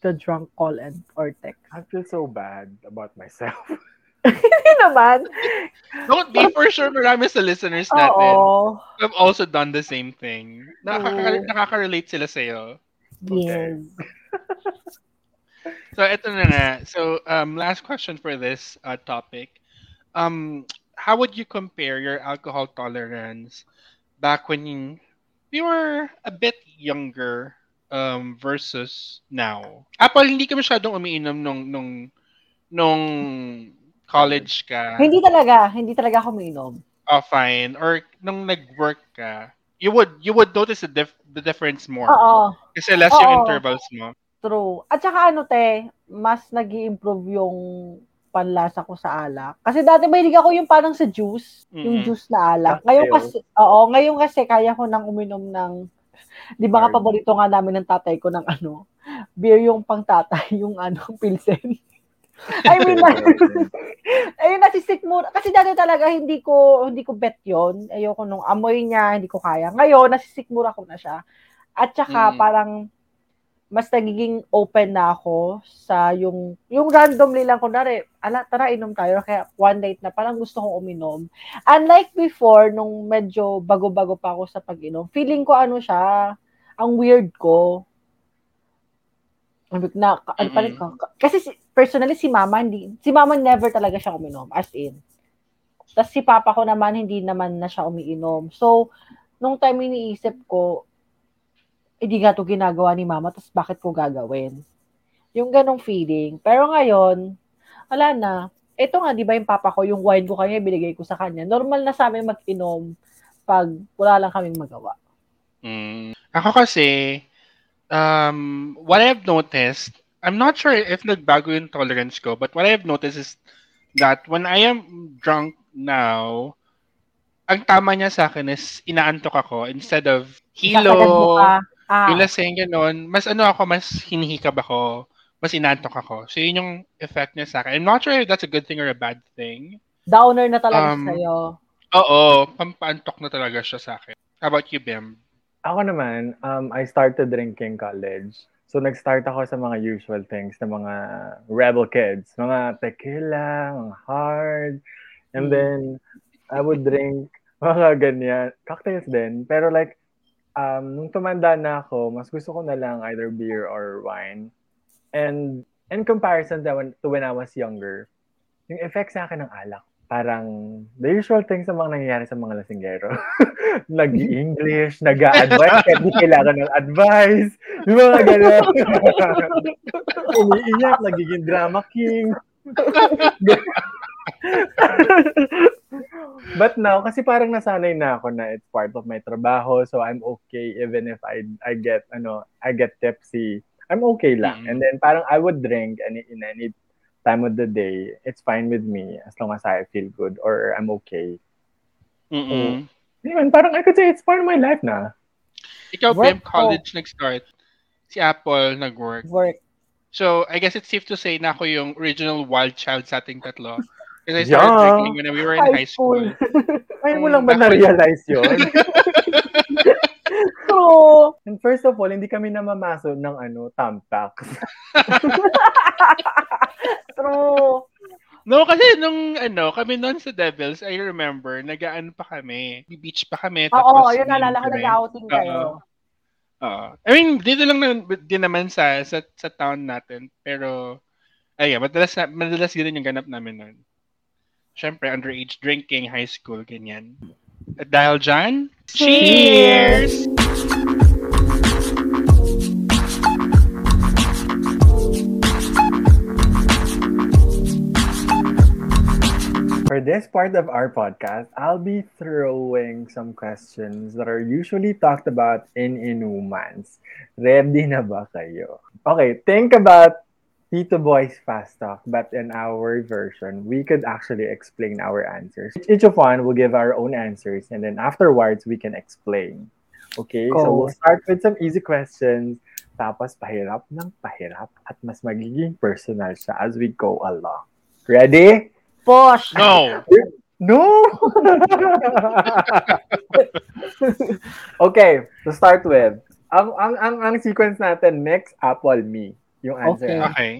Speaker 2: the drunk call and or text.
Speaker 4: I feel so bad about myself.
Speaker 2: Hindi naman.
Speaker 1: Don't be for sure marami sa listeners natin
Speaker 2: Oo.
Speaker 1: have also done the same thing. Nakaka- nakaka-relate sila sa'yo.
Speaker 2: Yes.
Speaker 1: So, ito na nga. So, um, last question for this uh, topic. Um, how would you compare your alcohol tolerance back when you, you were a bit younger um, versus now? Apple, hindi ka masyadong umiinom nung, nung, nung college ka.
Speaker 2: Hindi talaga. Hindi talaga ako umiinom.
Speaker 1: Oh, fine. Or nung nag-work ka. You would you would notice the, dif- the difference more.
Speaker 2: Oo.
Speaker 1: Kasi less yung
Speaker 2: Oo.
Speaker 1: intervals mo.
Speaker 2: True. At saka ano te, mas nag improve yung panlasa ko sa alak. Kasi dati mahilig ako yung parang sa juice, yung
Speaker 1: Mhm.
Speaker 2: juice na alak. Ngayon kasi, oo, ngayon kasi kaya ko nang uminom ng, di ba nga paborito nga namin ng tatay ko ng ano, beer yung pang tatay, yung ano, pilsen. I mean, ayun, nasisik mo. Kasi dati talaga hindi ko, hindi ko bet yon Ayoko nung amoy niya, hindi ko kaya. Ngayon, nasisikmura ko na siya. At saka,
Speaker 1: Mm.
Speaker 2: parang, mas nagiging open na ako sa yung, yung randomly lang, kunwari, ala, tara, inom tayo. Kaya one night na parang gusto kong uminom. Unlike before, nung medyo bago-bago pa ako sa pag-inom, feeling ko ano siya, ang weird ko. Ko Na, ano pa rin ko. Kasi si- personally, si mama, hindi, si mama never talaga siya uminom, as in. Tapos si papa ko naman, hindi naman na siya umiinom. So, nung time iniisip ko, hindi nga to ginagawa ni mama, tapos bakit ko gagawin? Yung ganong feeling. Pero ngayon, wala na. Ito nga, di ba yung papa ko, yung wine ko kanya, binigay ko sa kanya. Normal na sa amin mag-inom pag wala lang kaming magawa.
Speaker 1: Mm. Ako kasi, um, what I've noticed, I'm not sure if nagbago yung tolerance ko, but what I've noticed is that when I am drunk now, ang tama niya sa akin is inaantok ako instead of hilo.
Speaker 2: Ah,
Speaker 1: yung lasing ganon, mas ano ako, mas hinihikab ako, mas inaantok ako. So yun yung effect niya sa akin. I'm not sure if that's a good thing or a bad thing.
Speaker 2: downer na talaga
Speaker 1: Um,
Speaker 2: sa'yo.
Speaker 1: Oo, pampaantok na talaga siya sa akin. How about you, Bim?
Speaker 4: Ako naman, um, I started drinking college. So, nag-start ako sa mga usual things ng mga rebel kids. Mga tequila, mga hard. And
Speaker 2: Mm.
Speaker 4: then, I would drink mga ganyan. Cocktails din. Pero like, um, nung tumanda na ako, mas gusto ko na lang either beer or wine. And in comparison to when, to when I was younger, yung effect sa akin ng alak, parang the usual things na mga nangyayari sa mga lasinggero. Nag-English, nag-a-advise, kahit di kailangan ng advice. Yung mga gano'n. Umiiyak, nagiging drama king. But now, kasi parang nasanay na ako na it's part of my trabaho, so I'm okay even if I I get ano, I get tipsy. I'm okay lang.
Speaker 1: Mm.
Speaker 4: And then parang I would drink any in any time of the day. It's fine with me as long as I feel good or I'm okay.
Speaker 1: Mm-mm.
Speaker 4: Yun, parang I could say it's part of my life na.
Speaker 1: Ikaw,
Speaker 2: Work
Speaker 1: Bim, college nag-start. Si Apple nag-work.
Speaker 2: Work.
Speaker 1: So, I guess it's safe to say na ako yung original wild child sa ating tatlo. Because I started
Speaker 4: Yeah.
Speaker 1: drinking when we were in high school.
Speaker 4: Ay, mo
Speaker 1: Mm,
Speaker 4: lang ba na-realize yun?
Speaker 2: True.
Speaker 4: And first of all, hindi kami namamaso ng ano, Tampax.
Speaker 2: True.
Speaker 1: No, kasi nung ano, kami noon sa Devils, I remember, nag-ano pa kami, beach pa kami.
Speaker 2: Oo,
Speaker 1: tapos
Speaker 2: yun naalala ko, nag-outing kayo.
Speaker 1: Oo. I mean, dito lang naman, din naman sa, sa, sa town natin. Pero, ayun, madalas, na, madalas yun yung ganap namin noon. Siyempre, underage drinking, high school, ganyan. At dahil dyan, cheers!
Speaker 4: For this part of our podcast, I'll be throwing some questions that are usually talked about in Inumans. Ready na ba kayo? Okay, think about Tito Boy's Fast Talk, but in our version, we could actually explain our answers. Each of one will give our own answers, and then afterwards, we can explain. Okay, so we'll start with some easy questions, tapos pahirap ng pahirap, at mas magiging personal siya as we go along. Ready?
Speaker 2: Posh.
Speaker 1: No!
Speaker 4: No! okay, to start with, ang, ang, ang, ang sequence natin, next, Apple, me. Yung answer.
Speaker 2: Okay.
Speaker 1: Okay.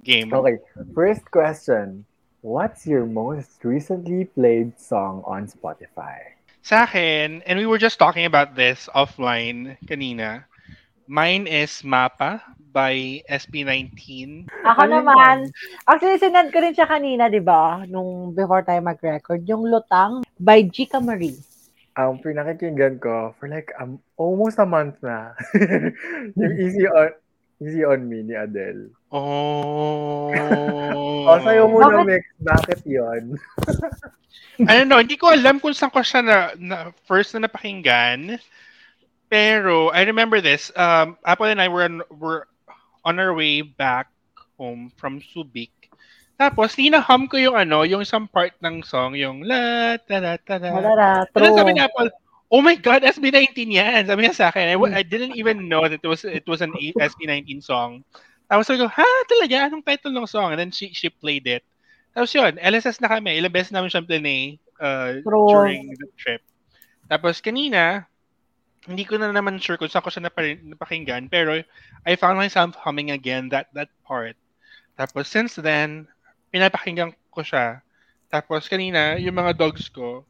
Speaker 1: Game.
Speaker 4: Okay, first question. What's your most recently played song on Spotify?
Speaker 1: Sa akin, and we were just talking about this offline kanina, mine is Mapa by SB19.
Speaker 2: Ako naman, actually sinend ko rin siya kanina, di ba? Nung before tayo mag-record, yung Lutang by Gika Marie.
Speaker 4: Ang pinakikinggan ko for like um, almost a month na. yung Easy on Easy on Me ni Adele.
Speaker 1: Oh.
Speaker 4: O, sa'yo muna,
Speaker 2: Bakit?
Speaker 4: Mix. Bakit yon?
Speaker 1: I don't know, hindi ko alam kung saan ko siya na, na first na napakinggan. Pero I remember this. Um, Apple and I were on, were on our way back home from Subic. Tapos ninahum ko yung ano, yung isang part ng song, yung la ta ta ta ta. Then sabi ni Apple, oh my God, SB19 yan. Sabi niya sa akin. I, I didn't even know that it was it was an A- SB19 song. Tapos sabi ko, ha, talaga? Anong title ng song? And then she, she played it. Tapos yun, LSS na kami. Ilang beses namin siyang plinay uh,
Speaker 2: True.
Speaker 1: during the trip. Tapos kanina, hindi ko na naman sure kung saan ko siya napakinggan. Pero I found myself humming again that that part. Tapos since then, pinapakinggan ko siya. Tapos kanina, yung mga dogs ko,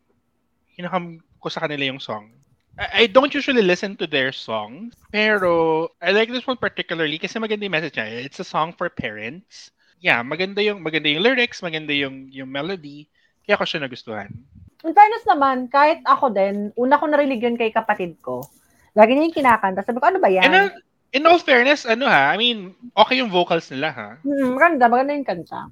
Speaker 1: hinaham ko sa kanila yung song. I, I don't usually listen to their songs, pero I like this one particularly kasi maganda yung message niya. It's a song for parents. Yeah, maganda yung maganda yung lyrics, maganda yung yung melody. Kaya ko siya nagustuhan.
Speaker 2: In fairness naman, kahit ako din, una ko narinig yun kay kapatid ko. Lagi niya yung kinakanta. Sabi ko, ano ba yan?
Speaker 1: And uh, in all fairness, ano ha, I mean, okay yung vocals nila ha.
Speaker 2: Hmm, maganda, maganda yung kanta.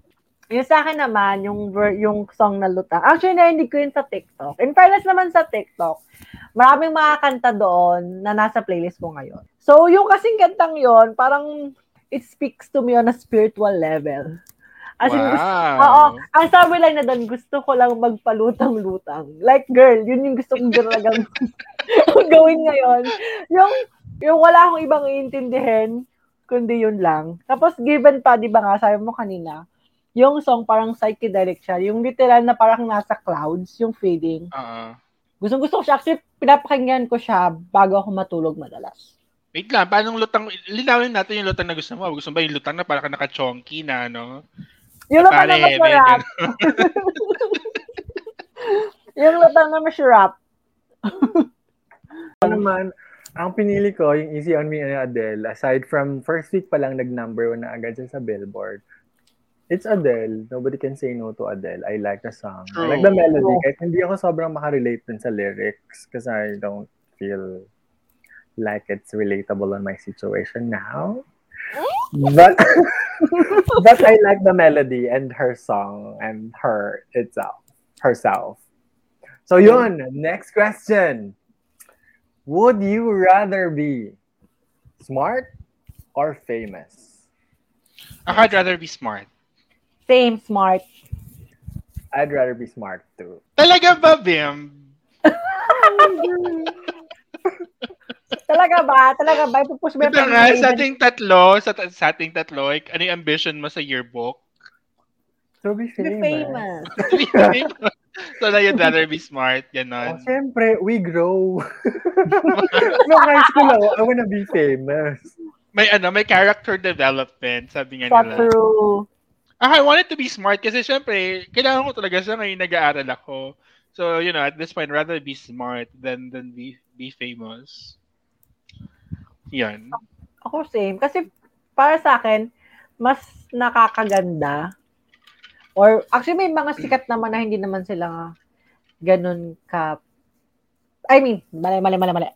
Speaker 2: Yung sa akin naman, yung ver- yung song na Lutang. Actually, narinig ko yun sa TikTok. In fairness naman sa TikTok, maraming mga kanta doon na nasa playlist ko ngayon. So, yung kasing kantang yon parang it speaks to me on a spiritual level. As in, gusto, oo,
Speaker 1: wow.
Speaker 2: ang sabi lang na doon, gusto ko lang magpalutang-lutang. Like, girl, yun yung gusto kong talagang gawin ngayon. Yung, yung wala akong ibang iintindihin, kundi yun lang. Tapos, given pa, di ba nga, sabi mo kanina, yung song parang psychedelic siya. Yung literal na parang nasa clouds, yung feeling.
Speaker 1: Oo.
Speaker 2: Gustong gusto ko siya. Actually, pinapakinggan ko siya bago ako matulog madalas.
Speaker 1: Wait lang, paano lutang, linawin natin yung lutang na gusto mo. Gusto mo ba yung lutang na parang ka naka-chonky na, no?
Speaker 2: Yung lutang na masarap. yung lutang na masarap.
Speaker 4: Ano naman, Ang pinili ko, yung Easy on Me and Adele, aside from first week pa lang nag-number one na agad siya sa Billboard, it's Adele. Nobody can say no to Adele. I like the song. I like the
Speaker 1: True.
Speaker 4: melody.
Speaker 2: True.
Speaker 4: Kahit hindi ako sobrang makarelate dun sa lyrics because I don't feel like it's relatable on my situation now. But but I like the melody and her song and her itself, herself. So mm. yun, next question. Would you rather be smart or famous?
Speaker 1: I'd rather be smart.
Speaker 2: Same, smart.
Speaker 4: I'd rather be smart too.
Speaker 1: Talaga ba, Bim?
Speaker 2: Talaga ba? Talaga ba? Ipupush mo yung
Speaker 1: Ito nga, sa ating tatlo, sa, sa ating tatlo, like, ano yung ambition mo sa yearbook?
Speaker 4: So be
Speaker 2: Be
Speaker 4: famous.
Speaker 2: famous.
Speaker 1: so na you'd rather be smart,
Speaker 4: Oh,
Speaker 1: ganon.
Speaker 4: syempre, we grow. no, high school ako, I wanna be famous.
Speaker 1: May ano, may character development, sabi nga nila.
Speaker 2: true.
Speaker 1: Ah, I wanted to be smart kasi syempre, kailangan ko talaga siya ngayon nag-aaral ako. So, you know, at this point, rather be smart than than be be famous. Yan.
Speaker 2: Ako same. Kasi para sa akin, mas nakakaganda. Or actually may mga sikat naman na hindi naman sila ganun ka I mean, mali, mali, mali, mali.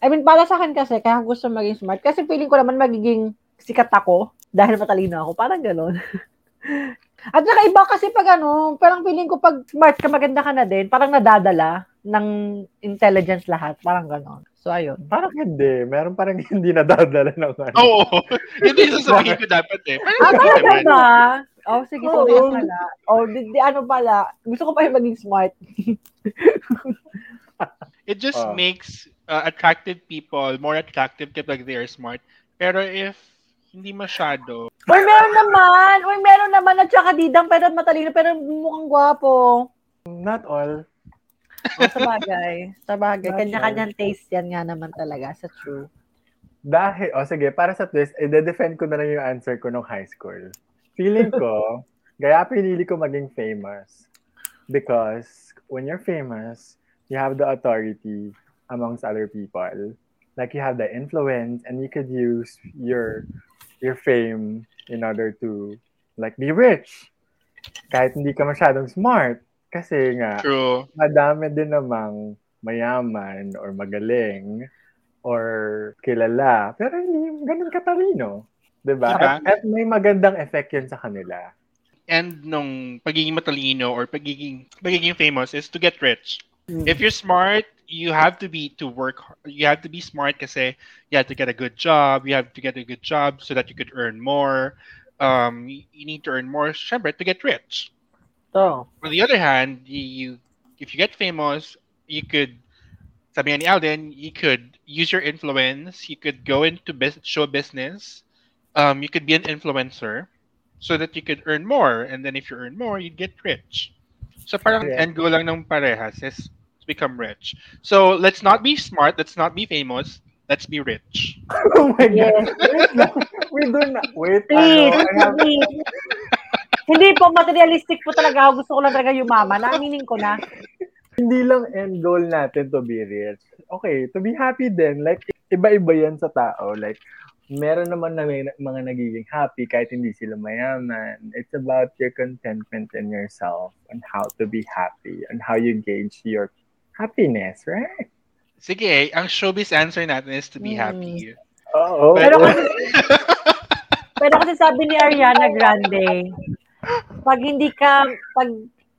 Speaker 2: I mean, para sa akin kasi, kaya gusto maging smart. Kasi feeling ko naman magiging sikat ako dahil matalino ako. Parang ganun. At saka iba kasi pag ano, parang feeling ko pag smart ka, maganda ka na din, parang nadadala ng intelligence lahat. Parang ganun. So, ayun.
Speaker 4: Parang hindi. Meron parang hindi nadadala ng ano.
Speaker 1: Oo. Yun din sasabihin ko dapat eh. Pero
Speaker 2: Ah,
Speaker 1: hindi naman.
Speaker 2: ba? Oh, sige,
Speaker 4: Oo.
Speaker 2: sorry pala. Oh, di, di, ano pala. Gusto ko pa yung maging smart.
Speaker 1: It just
Speaker 4: Ah.
Speaker 1: makes uh, attractive people more attractive kapag they are smart. Pero if hindi masyado,
Speaker 2: Uy, meron naman! Uy, meron naman at saka didang pero matalino pero mukhang gwapo.
Speaker 4: Not all.
Speaker 2: Oh, sa bagay. Sa bagay.
Speaker 4: Not
Speaker 2: Kanya-kanyang taste yan nga naman talaga. Sa true.
Speaker 4: Dahil, o oh, sige, para sa twist, i-defend ko na lang yung answer ko nung high school. Feeling ko, kaya pinili ko maging famous. Because when you're famous, you have the authority amongst other people. Like you have the influence and you could use your your fame in order to like be rich. Kahit hindi ka masyadong smart. Kasi nga,
Speaker 1: true.
Speaker 4: madami din namang mayaman or magaling or kilala, pero hindi ganun katalino. Diba?
Speaker 1: Diba?
Speaker 4: At, at may magandang effect yun sa kanila.
Speaker 1: And nung pagiging matalino or pagiging pagiging famous is to get rich.
Speaker 2: Mm.
Speaker 1: If you're smart, you have to be to work. You have to be smart kasi you have to get a good job. You have to get a good job so that you could earn more. Um, you you need to earn more, syempre, to get rich.
Speaker 2: So,
Speaker 1: On the other hand, you, you if you get famous, you could sabi ni Alden, you could use your influence, you could go into bus- show business, um, you could be an influencer so that you could earn more. And then if you earn more, you'd get rich. So parang
Speaker 4: Yeah.
Speaker 1: end goal lang ng parehas is to become rich. So let's not be smart, let's not be famous, let's be rich.
Speaker 4: oh my
Speaker 2: yes.
Speaker 4: God. Wait lang. We do not. Wait,
Speaker 2: Please,
Speaker 4: ano, I have,
Speaker 2: please. Hindi po, materialistic po talaga ako. Gusto ko lang talaga yumaman. Naaminin ko na.
Speaker 4: hindi lang end goal natin to be rich. Okay, to be happy din. Like, iba-iba yan sa tao. Like, meron naman na may, mga nagiging happy kahit hindi sila mayaman. It's about your contentment in yourself and how to be happy and how you gauge your happiness, right?
Speaker 1: Sige, ang showbiz answer natin is to be
Speaker 2: Hmm.
Speaker 1: happy.
Speaker 4: Oo.
Speaker 2: Pero kasi, pero kasi sabi ni Ariana Grande, pag hindi ka, pag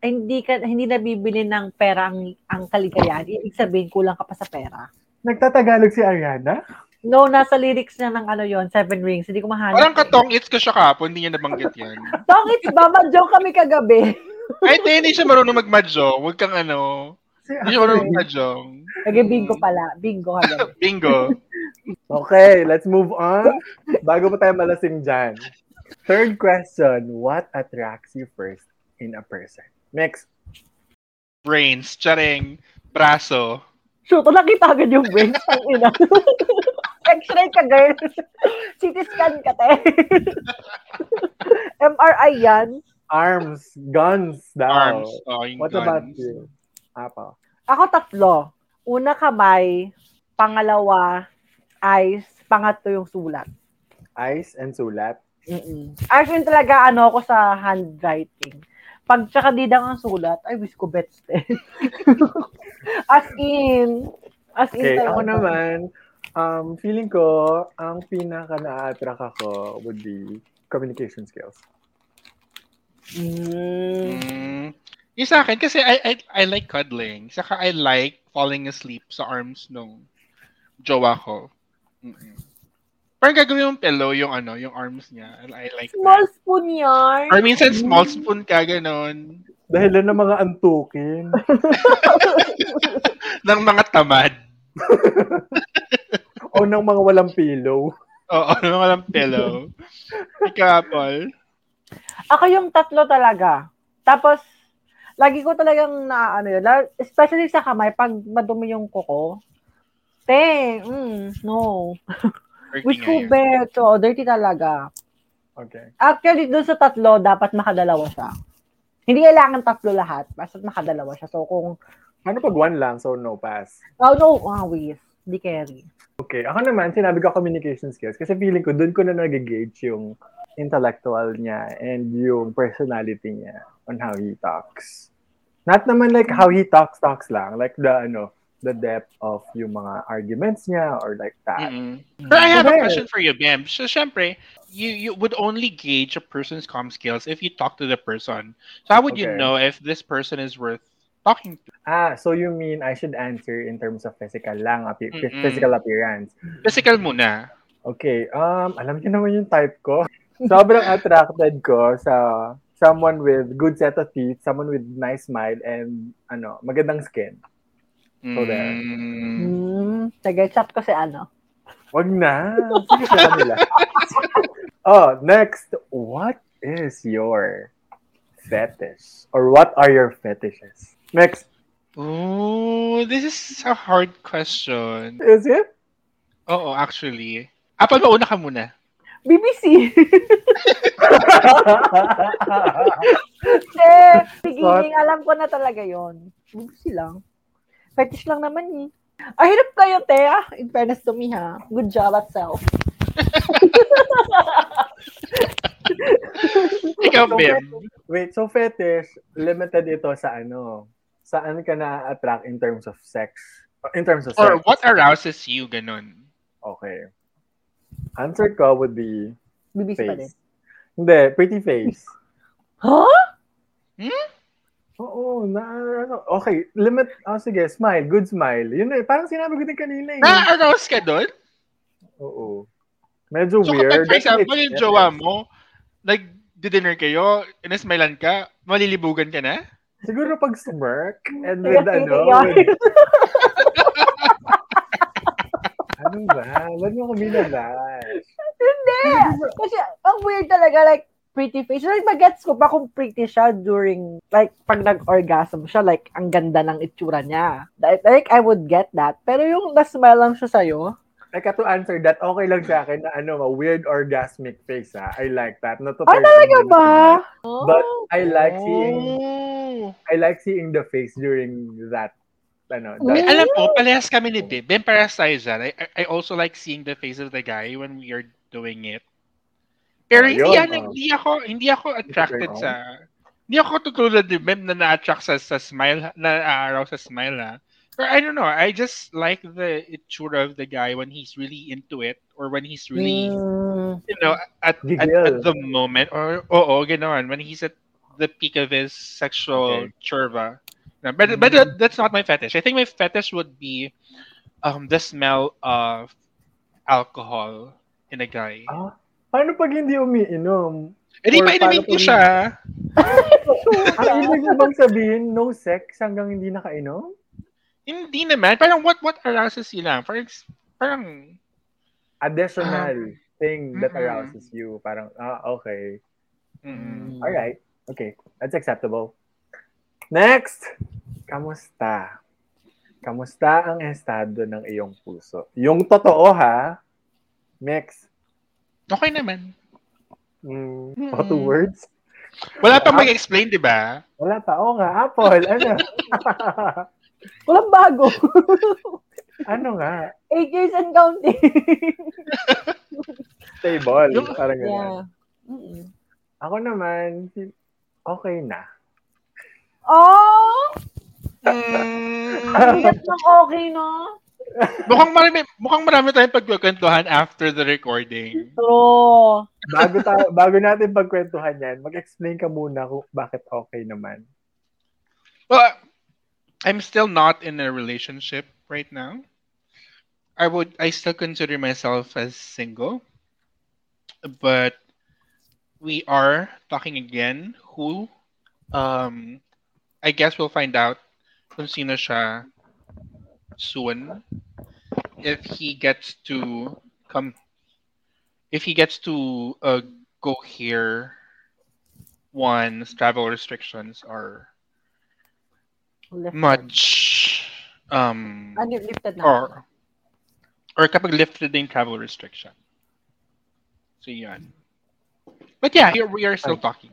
Speaker 2: hindi ka, hindi nabibili ng pera ang, ang kaligayahan, ibig sabihin kulang ka pa sa pera.
Speaker 4: Nagtatagalog si Ariana?
Speaker 2: No, nasa lyrics niya ng ano yon Seven Rings. Hindi ko mahanap.
Speaker 1: Parang katong it's ko siya kapon, hindi niya nabanggit yan.
Speaker 2: Tong, it's ba? Mag-joke kami kagabi.
Speaker 1: Ay, hindi, hindi siya marunong magmadyo. Huwag kang ano.
Speaker 4: Si
Speaker 1: Hindi siya marunong
Speaker 4: Ariana.
Speaker 1: magmadyo.
Speaker 2: Nag-bingo pala. Bingo kagabi.
Speaker 1: Bingo.
Speaker 4: Okay, let's move on. Bago pa tayo malasing dyan. Third question, what attracts you first in a person? Next.
Speaker 1: Brains, charing, braso.
Speaker 2: Shoot, nakita agad yung brains. Ang ina. X-ray ka, girl. CT scan ka, te. MRI yan.
Speaker 4: Arms, guns daw.
Speaker 1: Arms. Oh,
Speaker 4: What
Speaker 1: guns.
Speaker 4: about you? Apa.
Speaker 2: Ako tatlo. Una kamay, pangalawa ice, pangatlo yung sulat.
Speaker 4: Ice and sulat.
Speaker 2: Mm-mm. Actually, talaga, ano ako sa handwriting. Pag tsaka didang ang sulat, ay, wish ko bets din. as in, as in
Speaker 4: Okay,
Speaker 2: talaga.
Speaker 4: ako naman, um, feeling ko, ang pinaka na-attract ako would be communication skills.
Speaker 2: Mm.
Speaker 1: Mm. Yung sa akin, kasi I, I, I like cuddling. Saka I like falling asleep sa arms nung jowa ko. Mm-mm. Parang gagawin yung pillow, yung ano, yung arms niya. I, like
Speaker 2: Small
Speaker 1: that.
Speaker 2: spoon yarn.
Speaker 1: Or minsan small spoon ka, ganon.
Speaker 4: Dahil ng mga antukin.
Speaker 1: Ng mga tamad.
Speaker 4: o ng mga walang pillow.
Speaker 1: Oo, ng walang pillow. Ikaw, Apple.
Speaker 2: Ako yung tatlo talaga. Tapos, lagi ko talagang na, ano yun, la- especially sa kamay, pag madumi yung kuko, te, mm, no.
Speaker 1: Working
Speaker 2: Wish ko bet. Dirty talaga.
Speaker 4: Okay.
Speaker 2: Actually, dun sa tatlo, dapat makadalawa siya. Hindi kailangan tatlo lahat, basta makadalawa siya. So, kung,
Speaker 4: Ano pag one lang, so no pass?
Speaker 2: oh no, ah, wait, di carry.
Speaker 4: Okay, ako naman, sinabi ko communication skills kasi feeling ko doon ko na nag-gauge yung intellectual niya and yung personality niya on how he talks. Not naman like how he talks, talks lang. Like the, ano, the depth of yung mga arguments niya or like that.
Speaker 1: Mm-mm. But I have a question for you, Bam. So, syempre, you, you would only gauge a person's com skills if you talk to the person. So, how would you know if this person is worth talking to?
Speaker 4: Ah, so you mean I should answer in terms of physical lang, api-
Speaker 1: Mm-mm.
Speaker 4: physical appearance.
Speaker 1: Physical muna.
Speaker 4: Okay, um, alam niyo naman yung type ko. Sobrang attracted ko sa someone with good set of teeth, someone with nice smile, and ano, magandang skin. So there.
Speaker 1: Mm.
Speaker 2: Hmm, sige, chat ko si ano.
Speaker 4: Wag na. Sige sa kanila. oh, next. What is your fetish? Or what are your fetishes? Next.
Speaker 1: Oh, this is a hard question.
Speaker 4: Is it?
Speaker 1: Oo, actually. Apple, mauna ka muna.
Speaker 2: BBC. eh, beginning, alam ko na talaga yon. BBC lang. Fetish lang naman eh. Ah, hirap kayo, te. Ah, in fairness to me, ha. Good job at self.
Speaker 1: Ikaw,
Speaker 4: So,
Speaker 1: Bim.
Speaker 4: Wait, so fetish, limited ito sa ano? Saan ka na-attract in terms of sex? In terms of
Speaker 1: Or
Speaker 4: sex.
Speaker 1: what arouses you, ganun?
Speaker 4: Okay. Answer ko would be
Speaker 2: BBC pa din.
Speaker 4: face. Hindi, pretty face.
Speaker 2: Huh?
Speaker 4: Oo, na, ano, okay, limit, oh sige, smile, good smile. Yun eh, parang sinabi ko din kanina eh.
Speaker 1: Na-arouse ka doon?
Speaker 4: Oo. Medyo
Speaker 1: So,
Speaker 4: weird.
Speaker 1: kapag, for example, yung
Speaker 4: it.
Speaker 1: jowa mo, nag-dinner kayo, inismailan ka, malilibugan ka na?
Speaker 4: Siguro pag smirk and
Speaker 2: Sige,
Speaker 4: with ano, ano ba? Ba't mo ko binabash?
Speaker 2: Hindi! Kasi, ang weird talaga, like, pretty face. Like, magets ko pa kung pretty siya during, like, pag nag-orgasm siya, like, ang ganda ng itsura niya. Like, like, I would get that. Pero yung na-smile lang siya sa'yo,
Speaker 4: Like, to answer that, okay lang sa akin na ano, a weird orgasmic face ha. I like that. Not to
Speaker 2: ay,
Speaker 4: turn
Speaker 2: talaga ba?
Speaker 4: the- But I like seeing
Speaker 1: Oh.
Speaker 4: I like seeing the face during that ano, that,
Speaker 1: alam mo, parehas kami ni Bim. Bim, parehas tayo dyan. I, I also like seeing the face of the guy when we are doing it. Pero
Speaker 4: Oh,
Speaker 1: hindi,
Speaker 4: yun,
Speaker 1: ano,
Speaker 4: oh.
Speaker 1: hindi ako hindi ako attracted sa hindi ako tutulad ni Bim na na-attract sa, sa smile, na araw sa smile ha. Pero I don't know, I just like the itsura of the guy when he's really into it or when he's really,
Speaker 2: Mm,
Speaker 1: you know, at, at, at the moment or oo, ganoon, when he's at the peak of his sexual
Speaker 4: Okay.
Speaker 1: churva. No, but but that, that's not my fetish. I think my fetish would be um the smell of alcohol in a guy.
Speaker 4: ah, paano pag hindi umiinom?
Speaker 1: Eh di pa inumin ko siya.
Speaker 4: Ang ibig mo bang sabihin, no sex hanggang hindi nakainom?
Speaker 1: Hindi naman. Parang what what arouses you lang? Parang, parang
Speaker 4: Additional thing that
Speaker 1: mm-mm.
Speaker 4: arouses you. Parang, ah, okay.
Speaker 1: mm,
Speaker 4: Alright. Okay. That's acceptable. Next! Kamusta? Kamusta ang estado ng iyong puso? Yung totoo ha? Next.
Speaker 1: Okay naman.
Speaker 4: Mm, oh, two words?
Speaker 1: Wala pa mag-explain, di ba?
Speaker 4: Wala pa. Oo nga, Apple. Ano?
Speaker 2: walang bago.
Speaker 4: Ano nga?
Speaker 2: Eight years and counting.
Speaker 4: Stable.
Speaker 1: Yung-
Speaker 4: Parang
Speaker 2: yeah. Mm-mm.
Speaker 4: Ako naman, si- okay na.
Speaker 2: Oh!
Speaker 1: Mm,
Speaker 2: Hanggat ng okay, no?
Speaker 1: Mukhang marami, mukhang marami tayong pagkukwentuhan after the recording.
Speaker 2: True.
Speaker 4: Bago, tayo, bago natin pagkwentuhan yan, mag-explain ka muna kung bakit okay naman.
Speaker 1: Well, I'm still not in a relationship right now. I would I still consider myself as single. But we are talking again who um I guess we'll find out kung sino siya soon if he gets to come if he gets to uh, go here once travel restrictions are
Speaker 2: Lifted.
Speaker 1: much um
Speaker 2: Ano, lifted na.
Speaker 1: or or kapag lifted na yung travel restriction. So yan. But yeah, here we are still talking.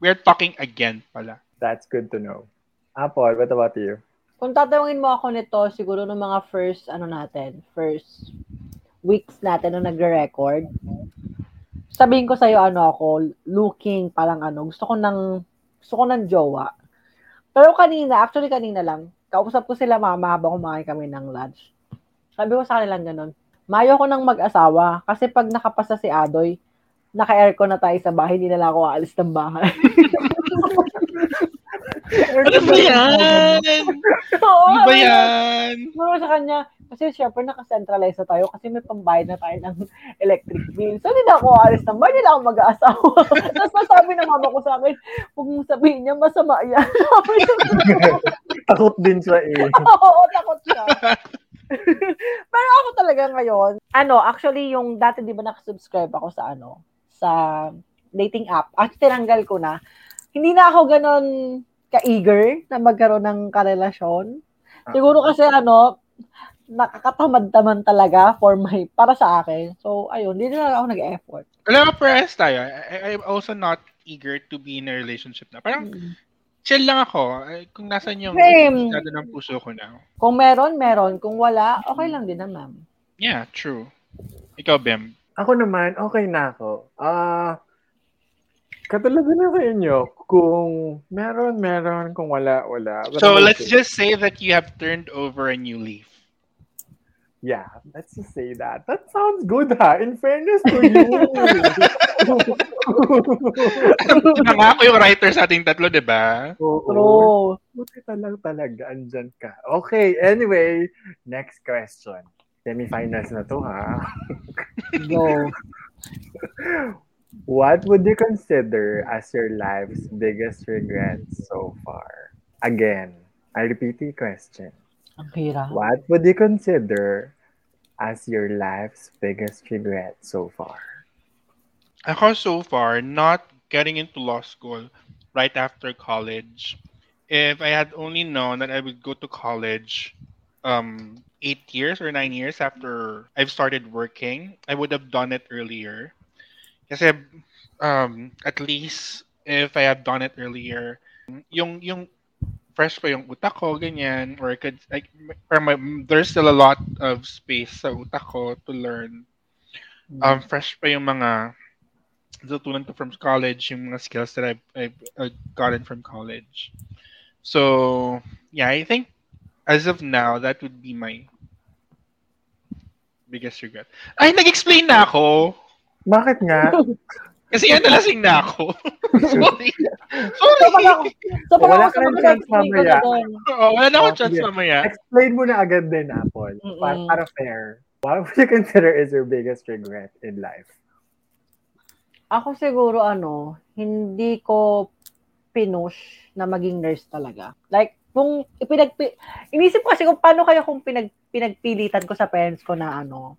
Speaker 1: We are talking again pala.
Speaker 4: That's good to know. Apple, what about you?
Speaker 2: Kung tatawagin mo ako nito, siguro ng mga first, ano natin, first weeks natin na nagre-record, sabihin ko sa'yo, ano ako, looking, parang ano, gusto ko ng, gusto ko ng jowa. Pero kanina, actually kanina lang, kausap ko sila mama habang kumakain kami ng lunch. Sabi ko sa kanilang ganun, mayo ko ng mag-asawa kasi pag nakapasa si Adoy, naka-aircon na tayo sa bahay, hindi na lang ako aalis ng bahay.
Speaker 1: Ano ba yan?
Speaker 2: Oo,
Speaker 1: Ano ba
Speaker 2: ko,
Speaker 1: yan?
Speaker 2: Siguro sa kanya, kasi syempre nakacentralize na tayo kasi may pambayad na tayo ng electric bill. So, hindi na ako alis ng hindi na ako mag-aasawa. Tapos masabi ng mama ko sa akin, huwag mong sabihin niya, masama yan.
Speaker 4: Takot din siya eh.
Speaker 2: Oo, takot siya. Pero ako talaga ngayon, ano, actually yung dati di ba nakasubscribe ako sa ano, sa dating app. At tinanggal ko na. Hindi na ako ganon ka-eager na magkaroon ng karelasyon. Siguro kasi ano, nakakatamad-tamad talaga for my, para sa akin. So, ayun, hindi na ako nag-effort.
Speaker 1: Wala ka parehas tayo. I, I'm also not eager to be in a relationship na. Parang chill lang ako. Ay, Kung nasan yung estado ng puso ko na.
Speaker 2: Kung meron, meron. Kung wala, okay lang din naman.
Speaker 1: Yeah, true. Ikaw, Bem.
Speaker 4: Ako naman, okay na ako. Ah, katulad na sa inyo, kung meron, meron, kung wala, wala. But
Speaker 1: So
Speaker 4: I'm
Speaker 1: let's
Speaker 4: okay.
Speaker 1: just say that you have turned over a new leaf.
Speaker 4: Yeah, let's just say that. That sounds good ha, in fairness to you.
Speaker 1: Nangako yung writer sa ating tatlo, di ba?
Speaker 4: Oo.
Speaker 2: True.
Speaker 4: Buti ka lang talaga, andyan ka. Okay, anyway, next question. Semifinals na to ha.
Speaker 2: Go.
Speaker 4: What would you consider as your life's biggest regret so far? Again, I repeat the question.
Speaker 2: Ang hirap.
Speaker 4: What would you consider as your life's biggest regret so far?
Speaker 1: Ako so far, not getting into law school right after college. If I had only known that I would go to college um, eight years or nine years after I've started working, I would have done it earlier. Kasi um, at least if I have done it earlier, yung yung fresh pa yung utak ko, ganyan, or I could, like, or my, there's still a lot of space sa utak ko to learn. Um, fresh pa yung mga natutunan ko from college, yung mga skills that I've, I've, I've gotten from college. So, yeah, I think as of now, that would be my biggest regret. Ay, nag-explain na ako.
Speaker 4: Bakit nga?
Speaker 1: Kasi yan, nalasing na ako. Sorry.
Speaker 2: So,
Speaker 1: Sorry.
Speaker 2: ako, so, pag
Speaker 4: Wala
Speaker 2: ako
Speaker 4: ka ng chance mamaya.
Speaker 1: Oo, wala na akong
Speaker 4: Oh,
Speaker 1: chance mamaya.
Speaker 4: Explain mo na agad din, Apple. Para,
Speaker 2: Mm-mm.
Speaker 4: para fair. What would you consider is your biggest regret in life?
Speaker 2: Ako siguro ano, hindi ko pinush na maging nurse talaga. Like, kung ipinagpi... Inisip ko kasi kung paano kaya kung pinag, pinagpilitan ko sa parents ko na ano,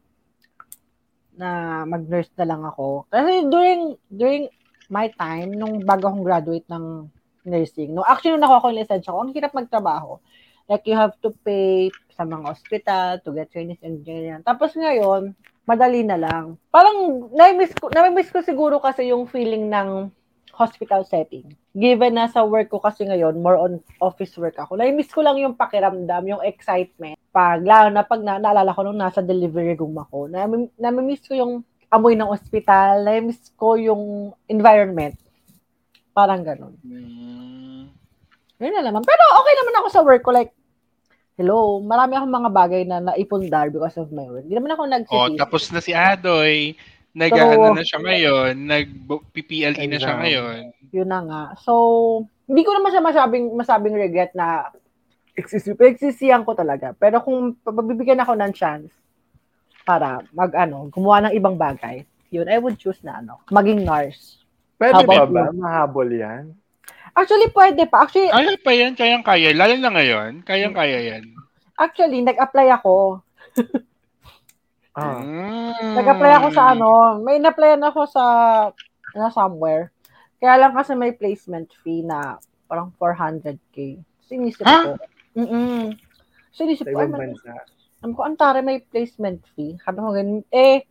Speaker 2: na mag-nurse na lang ako. Kasi during, during my time, nung bago akong graduate ng nursing, no, actually, nung nakuha ko yung lisensya ko, ang hirap magtrabaho. Like, you have to pay sa mga hospital to get trainees and ganyan. Tapos ngayon, madali na lang. Parang, na-miss ko, na-miss ko siguro kasi yung feeling ng hospital setting. Given na sa work ko kasi ngayon, more on office work ako. Na-miss ko lang yung pakiramdam, yung excitement. Pag, lalo na pag na, naalala ko nung nasa delivery room ako, na, na-miss ko yung amoy ng ospital, na-miss ko yung environment. Parang ganun.
Speaker 1: Mm.
Speaker 2: Yun na naman. Pero okay naman ako sa work ko. Like, hello, marami akong mga bagay na naipundar because of my work. Hindi naman ako
Speaker 1: Oh,
Speaker 2: nagsisisi.
Speaker 1: tapos na si Adoy. Nag-ano na siya ngayon. Nag-PPLE na siya ngayon.
Speaker 2: Yun na nga. So, hindi ko naman siya masabing, masabing regret na exisiyan ko talaga. Pero kung pabibigyan ako ng chance para mag ano, gumawa ng ibang bagay, yun, I would choose na ano, maging nurse.
Speaker 4: Pwede
Speaker 2: How
Speaker 4: ba ba? Mahabol yan?
Speaker 2: Actually, pwede pa. Actually,
Speaker 1: Kaya pa yan, kayang-kaya. Lalo na ngayon, kayang-kaya yan.
Speaker 2: actually, nag-apply ako.
Speaker 4: Ah.
Speaker 1: Mm.
Speaker 2: Nag-apply ako sa ano, may na-applyan ako sa na somewhere. Kaya lang kasi may placement fee na parang 400k. Sinisip
Speaker 1: Ha?
Speaker 2: ko. Mm-mm. Sinisip ko, ay, man-. Sabi ko, antare may placement fee. Sabi ko ganun, eh,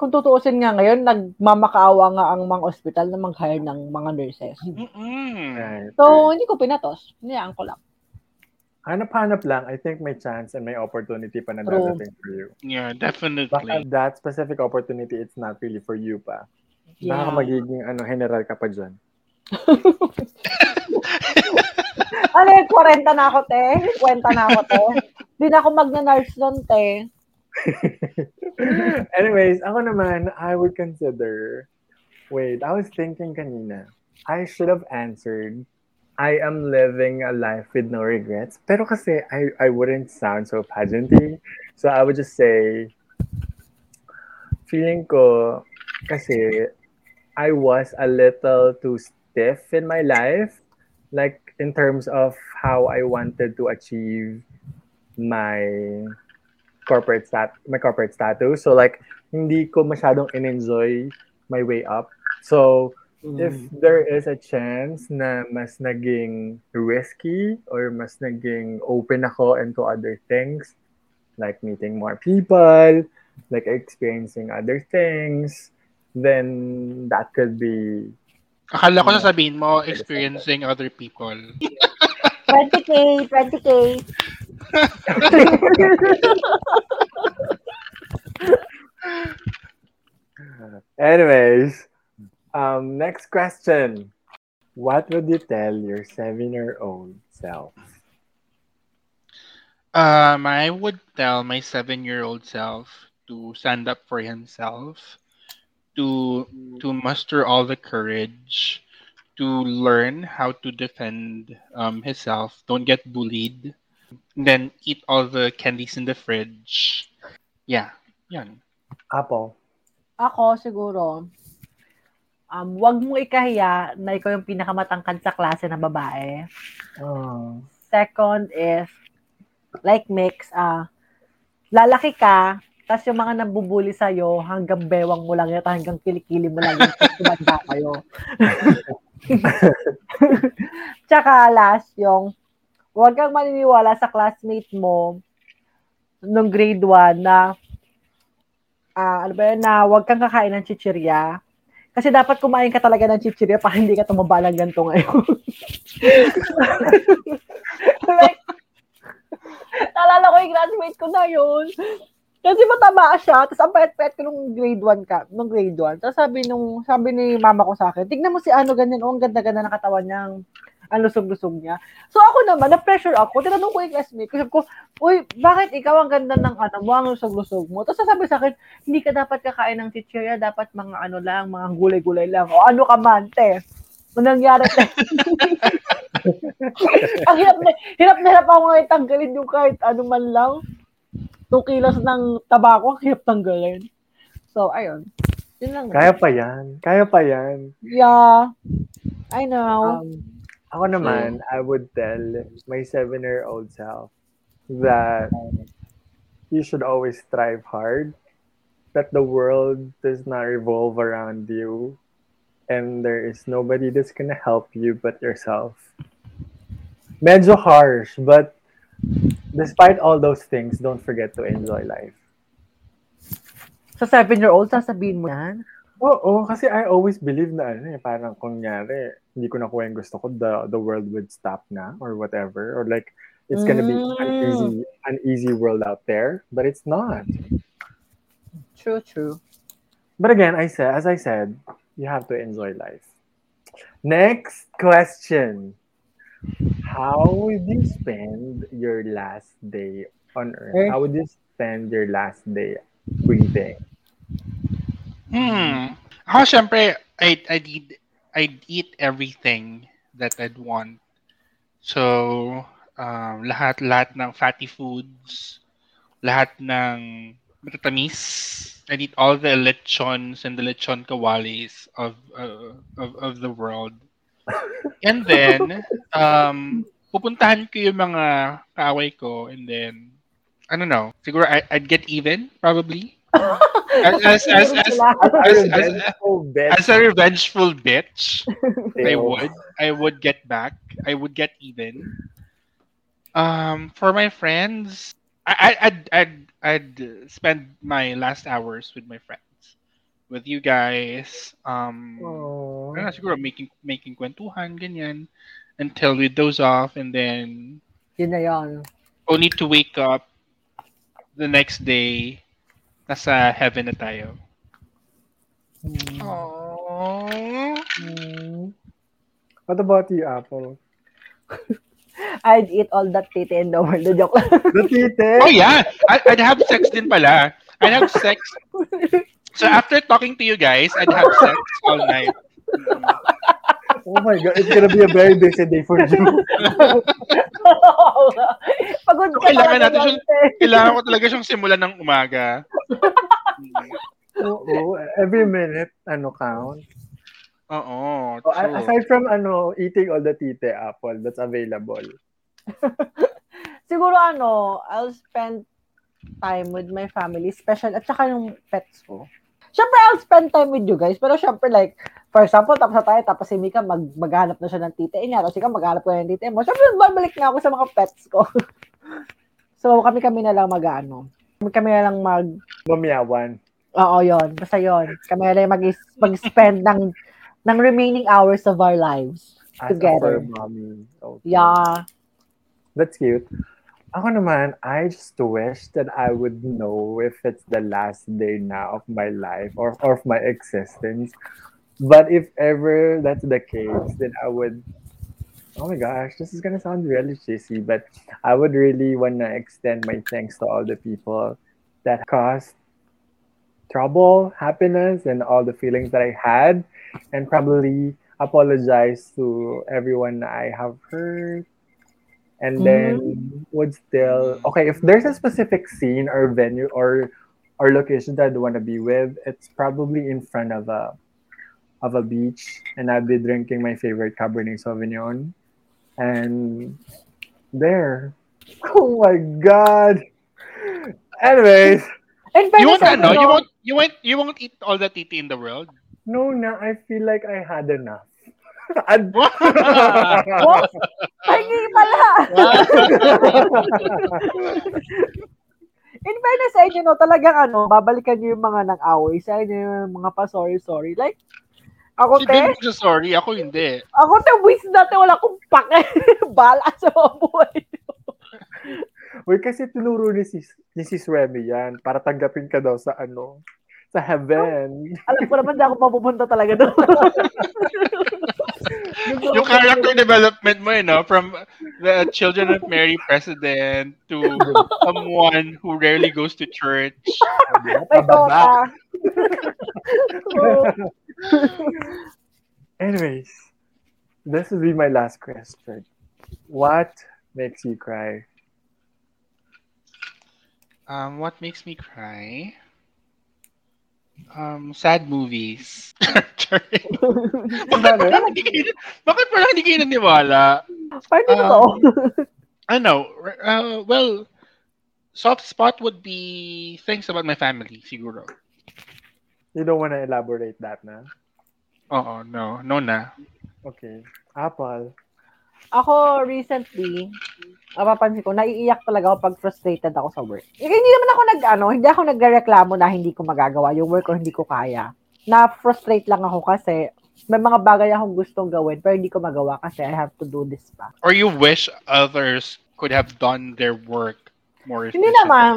Speaker 2: kung tutuusin nga ngayon, nagmamakaawa nga ang mga ospital na mag-hire ng mga nurses.
Speaker 1: Mm-mm.
Speaker 2: So, hindi ko pinatos. Hinayaan ko lang.
Speaker 4: Hanap-hanap lang. I think may chance and may opportunity pa na dadating for you.
Speaker 1: Yeah,
Speaker 4: Baka
Speaker 1: definitely.
Speaker 4: that specific opportunity, it's not really for you pa.
Speaker 2: Yeah.
Speaker 4: Baka magiging ano, general ka pa dyan.
Speaker 2: Ano yun, 40 na ako, te. 50 na ako, te. Hindi na ako magna-nurse nun, te.
Speaker 4: Anyways, ako naman, I would consider, wait, I was thinking kanina, I should have answered, I am living a life with no regrets. Pero kasi, I, I wouldn't sound so pageanty. So I would just say, feeling ko, kasi, I was a little too stiff in my life. Like, in terms of how I wanted to achieve my corporate stat my corporate status. So like hindi ko masyadong in-enjoy my way up. So if there is a chance na mas naging risky or mas naging open ako into other things like meeting more people, like experiencing other things, then that could be
Speaker 1: Akala ko sasabihin mo, experiencing other people.
Speaker 2: 20k, 20k.
Speaker 4: Anyways, um, next question. What would you tell your seven-year-old self?
Speaker 1: Um, I would tell my seven-year-old self to stand up for himself, to to muster all the courage, to learn how to defend um, himself. Don't get bullied. And then eat all the candies in the fridge. Yeah, yan.
Speaker 4: Apple.
Speaker 2: Ako, siguro, um, wag mo ikahiya na ikaw yung pinakamatangkad sa klase na babae.
Speaker 4: Oh.
Speaker 2: Second is, like Mix, ah, lalaki ka, tapos yung mga nabubuli sa'yo, hanggang bewang mo lang yun, hanggang kilikili mo lang yun, tumanda kayo. Tsaka last, yung, huwag kang maniniwala sa classmate mo nung grade 1 na, ah, ano ba yun, na huwag kang kakain ng chichirya. Kasi dapat kumain ka talaga ng chichirya para hindi ka tumaba ng ganito ngayon. like, naalala ko yung classmate ko na yun. Kasi mataba siya, tapos ang pet-pet ko nung grade 1 ka, nung grade 1. Tapos sabi nung, sabi ni mama ko sa akin, tignan mo si ano ganyan, oh, ang ganda-ganda ng katawan niya, ang lusog-lusog niya. So ako naman, na-pressure ako, tinanong ko yung classmate ko, sabi ko, uy, bakit ikaw ang ganda ng ano mo, ang lusog-lusog mo? Tapos sabi sa akin, hindi ka dapat kakain ng chichirya, dapat mga ano lang, mga gulay-gulay lang. O ano ka man, te? Ano nangyari, ang hirap na, hirap na hirap ako ngayon tanggalin yung kahit ano man lang. 2 kilos ng tabako, ang hirap tanggalin. So, ayun. Yun lang.
Speaker 4: Kaya pa yan. Kaya pa yan.
Speaker 2: Yeah. I know.
Speaker 4: Um, ako naman, I would tell my seven-year-old self that you should always strive hard, that the world does not revolve around you, and there is nobody that's gonna help you but yourself. Medyo harsh, but despite all those things, don't forget to enjoy life.
Speaker 2: Sa seven-year-old, sasabihin mo yan?
Speaker 4: Oo, kasi I always believe na ano eh, parang kunyari, hindi ko nakuha yung gusto ko, the, the world would stop na or whatever. Or like, it's gonna be an
Speaker 2: Mm.
Speaker 4: easy, an easy world out there. But it's not.
Speaker 2: True, true.
Speaker 4: But again, I said, as I said, you have to enjoy life. Next question. How would you spend your last day on Earth?
Speaker 2: Earth?
Speaker 4: How would you spend your last day breathing?
Speaker 1: Hmm. Ako, syempre, I'd, I'd, eat, I'd eat everything that I'd want. So, um, lahat-lahat ng fatty foods, lahat ng matatamis. I'd eat all the lechons and the lechon kawalis of, uh, of, of the world. And then, um, pupuntahan ko yung mga kaaway ko and then, I don't know, siguro I, I'd get even, probably. as, as, as, as, as, as,
Speaker 4: bet so bet
Speaker 1: as a revengeful bitch, I would. I would get back. I would get even. Um, for my friends, I, I, I'd, I'd, I'd spend my last hours with my friends, with you guys. Um,
Speaker 4: Aw.
Speaker 1: ano, siguro making, making kwentuhan, ganyan, until we doze off, and then
Speaker 2: Yun na yun.
Speaker 1: only to wake up the next day, nasa heaven na tayo. Aww.
Speaker 4: Mm. What about you, Apple?
Speaker 2: I'd eat all that titi in the world. Joke lang.
Speaker 4: The tite?
Speaker 1: Oh yeah, I, I'd have sex din pala. I'd have sex. So after talking to you guys, I'd have sex all night.
Speaker 4: Oh my God, it's gonna be a very busy day for you.
Speaker 2: Pagod ka
Speaker 1: Kailangan natin siyang-. Kailangan ko talaga siyang simulan ng umaga.
Speaker 4: Oo, every minute, ano, count.
Speaker 1: Oo,
Speaker 4: So, a-
Speaker 1: true.
Speaker 4: aside from, ano, eating all the tite apple that's available.
Speaker 2: Siguro ano, I'll spend time with my family, special, at saka yung pets ko. Siyempre, I'll spend time with you guys, pero siyempre, like, for example, tapos na tayo, tapos si Mika, mag, maghanap na siya ng tita niya, tapos ikaw, maghanap ko na ng tita mo. Siyempre, babalik na ako sa mga pets ko. so, kami-kami na lang mag-ano. Kami na lang mag,
Speaker 4: Mamiyawan.
Speaker 2: oo, yon Basta yon Kami na lang mag, mag-spend ng, ng remaining hours of our lives.
Speaker 4: As
Speaker 2: Together.
Speaker 4: mommy. Okay.
Speaker 2: Yeah.
Speaker 4: That's cute. Ako naman, I just wish that I would know if it's the last day now of my life or, or of my existence. But if ever that's the case, then I would, oh my gosh, this is gonna sound really cheesy, but I would really wanna extend my thanks to all the people that caused trouble, happiness, and all the feelings that I had, and probably apologize to everyone I have hurt. And mm-hmm. then would still okay if there's a specific scene or venue or or location that I'd want to be with it's probably in front of a of a beach and I'd be drinking my favorite Cabernet Sauvignon. And there. Oh my god. Anyways.
Speaker 2: And
Speaker 1: You won't, ano, you won't, you won't, you won't eat all the titi in the world.
Speaker 4: no na I feel like I had enough. I'd-
Speaker 2: Oh, Pahingi pala! In fairness sa inyo, no, talagang ano, babalikan niyo yung mga nang-away sa inyo, yung mga pa-sorry-sorry. Like, ako
Speaker 1: Si
Speaker 2: te,
Speaker 1: Ben siya sorry, ako hindi.
Speaker 2: ako te, wish dati wala akong pake. Bala sa mga buhay.
Speaker 4: Uy, kasi tinuro ni sis, ni sis Remy yan para tanggapin ka daw sa ano, sa heaven.
Speaker 2: Alam ko naman, di ako mapupunta talaga doon.
Speaker 1: Yung character development mo, eh, no? From the Children of Mary president to someone who rarely goes to church.
Speaker 2: May tota.
Speaker 4: Anyways, this will be my last question. What makes you cry?
Speaker 1: Um, what makes me cry? Um, sad movies. bakit, parang hindi kayo, bakit parang hindi kayo naniwala?
Speaker 2: Paano
Speaker 1: Um,
Speaker 2: to?
Speaker 1: I know. Uh, well, soft spot would be things about my family, siguro.
Speaker 4: You don't want to elaborate that na?
Speaker 1: Oo, no. No na.
Speaker 4: Okay. Apple.
Speaker 2: Ako, recently, napapansin ko, naiiyak talaga ako pag frustrated ako sa work. Eh, hindi naman ako nag, ano, hindi ako nagreklamo na hindi ko magagawa yung work or hindi ko kaya. na-frustrate lang ako kasi may mga bagay akong gustong gawin pero hindi ko magawa kasi I have to do this pa.
Speaker 1: Or you wish others could have done their work more
Speaker 2: Hindi
Speaker 1: efficiently?
Speaker 2: naman.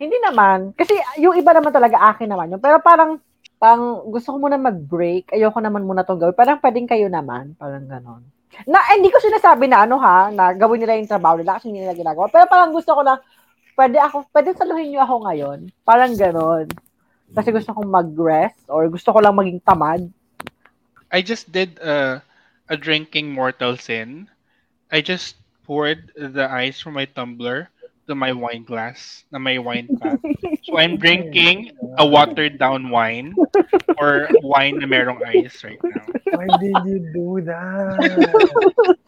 Speaker 2: Hindi naman. Kasi yung iba naman talaga akin naman yun. Pero parang, parang gusto ko muna mag-break. Ayoko naman muna itong gawin. Parang pwedeng kayo naman. Parang ganon. Na, eh, hindi ko sinasabi na ano ha, na gawin nila yung trabaho nila kasi hindi nila ginagawa. Pero parang gusto ko na, pwede ako, pwede saluhin niyo ako ngayon. Parang ganon. Kasi gusto kong mag-rest or gusto ko lang maging tamad.
Speaker 1: I just did a, a drinking mortal sin. I just poured the ice from my tumbler to my wine glass na may wine pack. So I'm drinking a watered down wine or wine na merong ice right now.
Speaker 4: Why did you do that?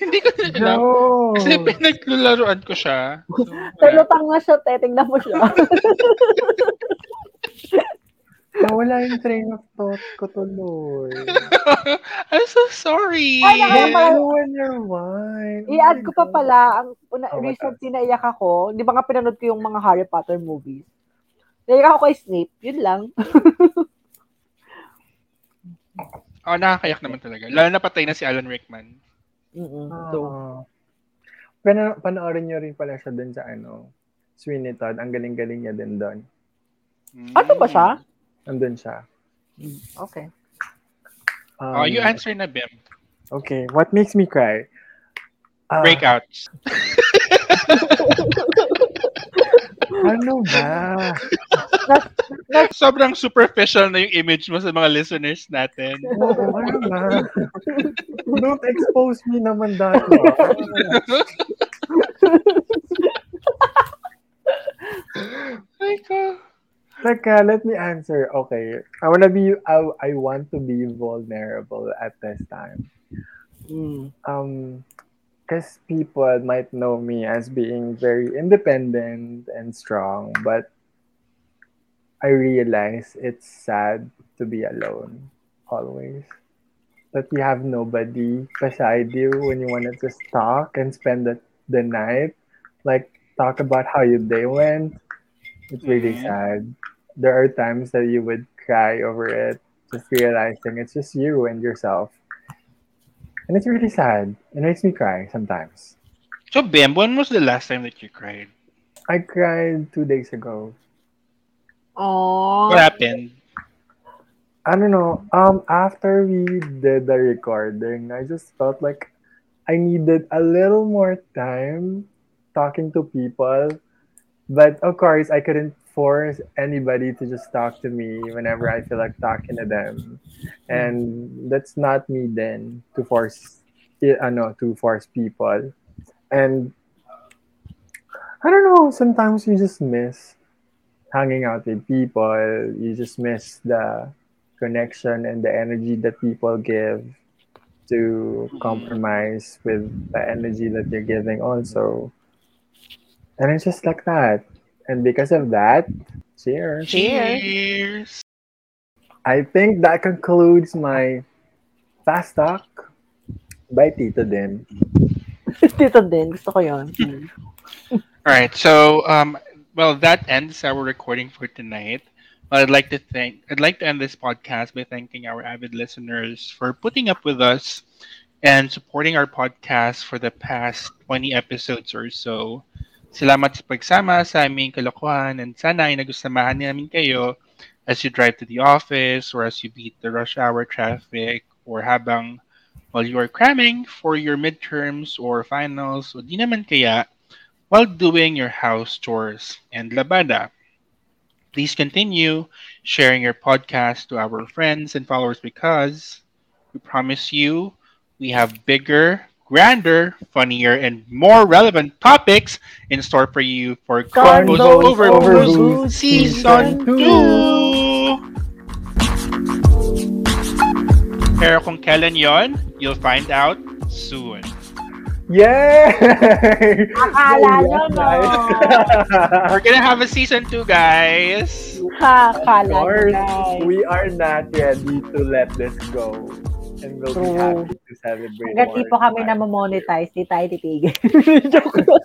Speaker 1: Hindi ko na alam.
Speaker 4: No.
Speaker 1: Kasi pinaglalaroan ko siya. So.
Speaker 2: Pero tanga siya, te. Tingnan mo siya.
Speaker 4: Nawala yung train of thought ko tuloy.
Speaker 1: I'm so sorry.
Speaker 2: Ay, nakaka-
Speaker 4: Hey, I want your wine. Oh
Speaker 2: I-add ko pa pala, ang una,
Speaker 4: Oh, what
Speaker 2: recently naiyak ako. Di ba nga pinanood ko yung mga Harry Potter movies? Naiyak ako kay Snape. Yun lang.
Speaker 1: Oh, nakakayak naman talaga. Lalo na patay na si Alan Rickman.
Speaker 2: Mm-mm. So,
Speaker 4: Oh. Pana panoorin nyo rin pala siya dun sa ano, Sweeney Todd. Ang galing-galing niya din doon.
Speaker 1: Mm.
Speaker 2: ano ba siya?
Speaker 4: Nandun siya.
Speaker 2: Okay.
Speaker 1: Oh, you
Speaker 4: Um,
Speaker 1: answer na, Bim.
Speaker 4: Okay, what makes me cry? Ah,
Speaker 1: Breakouts.
Speaker 4: Ano ba?
Speaker 1: Sobrang superficial na yung image mo sa mga listeners natin.
Speaker 4: Oo, ano ba? Don't expose me naman dahil.
Speaker 1: Ay ko.
Speaker 4: Teka, let me answer. Okay. I wanna be I, I want to be vulnerable at this time.
Speaker 2: Mm.
Speaker 4: Um because people might know me as being very independent and strong, but I realize it's sad to be alone always. That you have nobody beside you when you want to just talk and spend the, the night. Like talk about how your day went. It's really
Speaker 1: Mhm.
Speaker 4: sad. There are times that you would cry over it, just realizing it's just you and yourself. And it's really sad. It makes me cry sometimes.
Speaker 1: So, Bim, when was the last time that you cried?
Speaker 4: I cried two days ago.
Speaker 2: Oh.
Speaker 1: What happened?
Speaker 4: I don't know. Um, after we did the recording, I just felt like I needed a little more time talking to people. But of course, I couldn't force anybody to just talk to me whenever I feel like talking to them. And that's not me then to force, eh, I know, to force people. And I don't know, sometimes you just miss hanging out with people. You just miss the connection and the energy that people give to mm. compromise with the energy that you're giving also. And it's just like that. And because of that, cheers.
Speaker 1: Cheers.
Speaker 4: I think that concludes my fast talk by Tito Din.
Speaker 2: Dito din. Gusto ko yun.
Speaker 1: All right. So, um, well, that ends our recording for tonight. Well, I'd like to thank, I'd like to end this podcast by thanking our avid listeners for putting up with us and supporting our podcast for the past 20 episodes or so. Salamat sa pagsama sa aming kalokohan and sana ay nagusamahan namin kayo as you drive to the office or as you beat the rush hour traffic or habang while you are cramming for your midterms or finals o di naman kaya while doing your house chores and labada. Please continue sharing your podcast to our friends and followers because we promise you we have bigger, grander, funnier, and more relevant topics in store for you for
Speaker 2: Convos
Speaker 1: Convos Over
Speaker 2: Over
Speaker 1: Booze
Speaker 2: Booze
Speaker 1: Season
Speaker 2: Season
Speaker 1: 2! Pero kung kailan yon, you'll find out soon.
Speaker 4: Yay!
Speaker 2: Akala nyo, no?
Speaker 1: We're gonna have a season 2, guys!
Speaker 2: Akala
Speaker 4: Of
Speaker 2: nyo, guys.
Speaker 4: we are not ready to let this go. And we'll be happy to celebrate
Speaker 2: Hanggat di po kami na monetize di tayo titigil. Joke lang.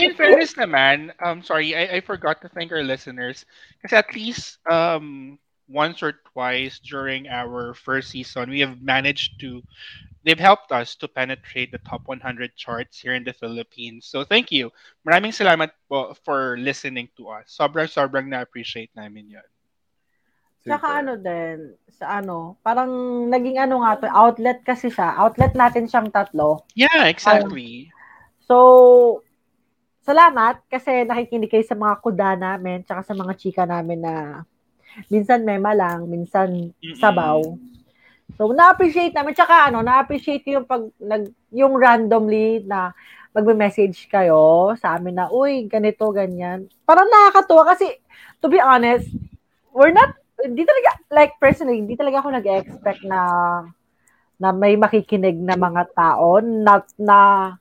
Speaker 1: in fairness naman, um, sorry, I, I forgot to thank our listeners. Because at least um, once or twice during our first season, we have managed to, they've helped us to penetrate the top 100 charts here in the Philippines. So thank you. Maraming salamat po for listening to us. Sobrang, sobrang na-appreciate namin yun.
Speaker 2: Tsaka ano din, sa ano, parang naging ano nga to, outlet kasi siya. Outlet natin siyang tatlo.
Speaker 1: Yeah, exactly.
Speaker 2: So, salamat kasi nakikinig kayo sa mga kuda namin tsaka sa mga chika namin na minsan mema lang, minsan sabaw. So, na-appreciate namin. Tsaka ano, na-appreciate yung pag, nag, yung randomly na magme-message kayo sa amin na, uy, ganito, ganyan. Parang nakakatuwa kasi, to be honest, we're not, hindi talaga, like personally, hindi talaga ako nag-expect na na may makikinig na mga tao, not na,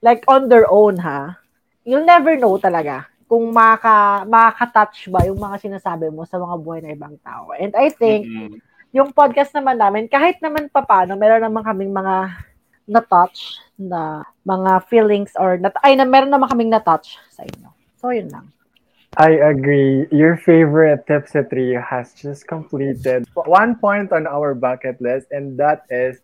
Speaker 2: like on their own ha. You'll never know talaga kung maka, makaka-touch ba yung mga sinasabi mo sa mga buhay ng ibang tao. And I think,
Speaker 1: Mm-mm.
Speaker 2: yung podcast naman namin, kahit naman papano, meron naman kaming mga na-touch na mga feelings or, nat ay, na, meron naman kaming na-touch sa inyo. So, yun lang.
Speaker 4: I agree. Your favorite Tipsy Trio has just completed one point on our bucket list, and that is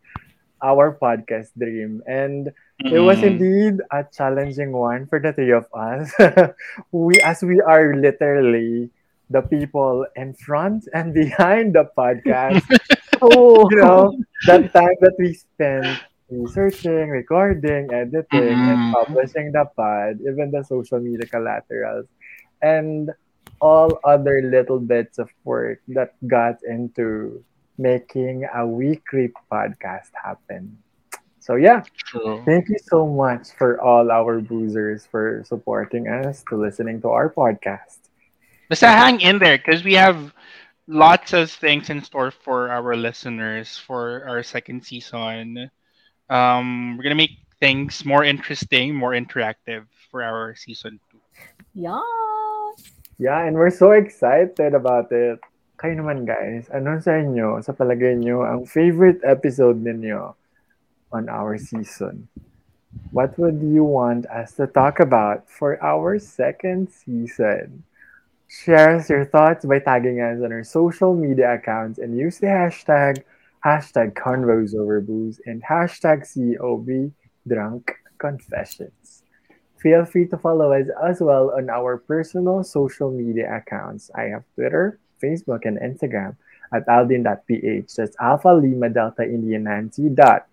Speaker 4: our podcast dream. And it was indeed a challenging one for the three of us. we, as we are literally the people in front and behind the podcast,
Speaker 2: Oh,
Speaker 4: you know, that time that we spent researching, recording, editing, and
Speaker 1: Mhm.
Speaker 4: publishing the pod, even the social media collaterals, and all other little bits of work that got into making a weekly podcast happen. So yeah,
Speaker 1: True.
Speaker 4: thank you so much for all our boozers for supporting us to listening to our podcast.
Speaker 1: Basta hang in there because we have lots of things in store for our listeners for our second season. Um, we're gonna make things more interesting, more interactive for our season two.
Speaker 2: yeah.
Speaker 4: Yeah, and we're so excited about it. Kayo naman guys, ano sa inyo, sa palagay nyo, ang favorite episode ninyo on our season? What would you want us to talk about for our second season? Share us your thoughts by tagging us on our social media accounts and use the hashtag hashtag convos over booze and hashtag COB drunk confessions. Feel free to follow us as well on our personal social media accounts. I have Twitter, Facebook, and Instagram at aldin.ph. That's Alpha Lima Delta India Nancy dot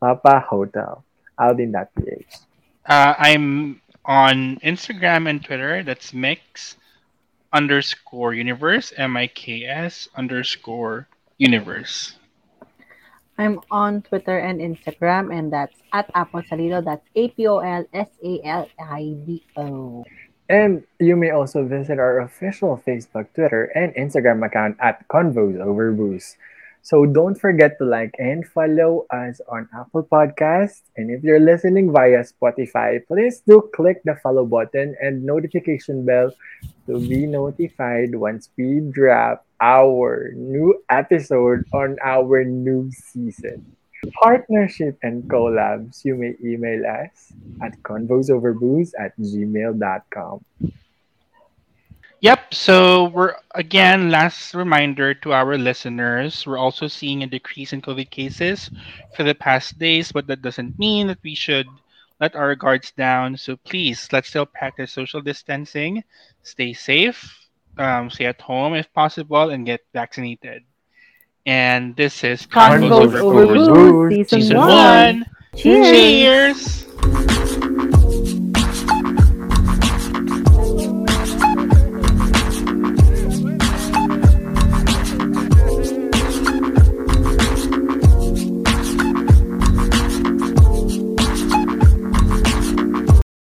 Speaker 4: Papa Hotel. Aldin.ph.
Speaker 1: Uh, I'm on Instagram and Twitter. That's mix underscore universe m i k s underscore universe.
Speaker 2: I'm on Twitter and Instagram, and that's at Apple Salido. That's A P O L S A L I D O.
Speaker 4: And you may also visit our official Facebook, Twitter, and Instagram account at Convos Over Booze. So don't forget to like and follow us on Apple Podcasts. And if you're listening via Spotify, please do click the follow button and notification bell to be notified once we drop our new episode on our new season. Partnership and collabs, you may email us at convosoverbooze at gmail.com.
Speaker 1: Yep. So we're again last reminder to our listeners. We're also seeing a decrease in COVID cases for the past days, but that doesn't mean that we should let our guards down. So please, let's still practice social distancing, stay safe, um, stay at home if possible, and get vaccinated. And this is
Speaker 2: Convos
Speaker 1: Convos
Speaker 2: over booze, season,
Speaker 1: season
Speaker 2: one.
Speaker 1: one.
Speaker 2: Cheers.
Speaker 1: Cheers.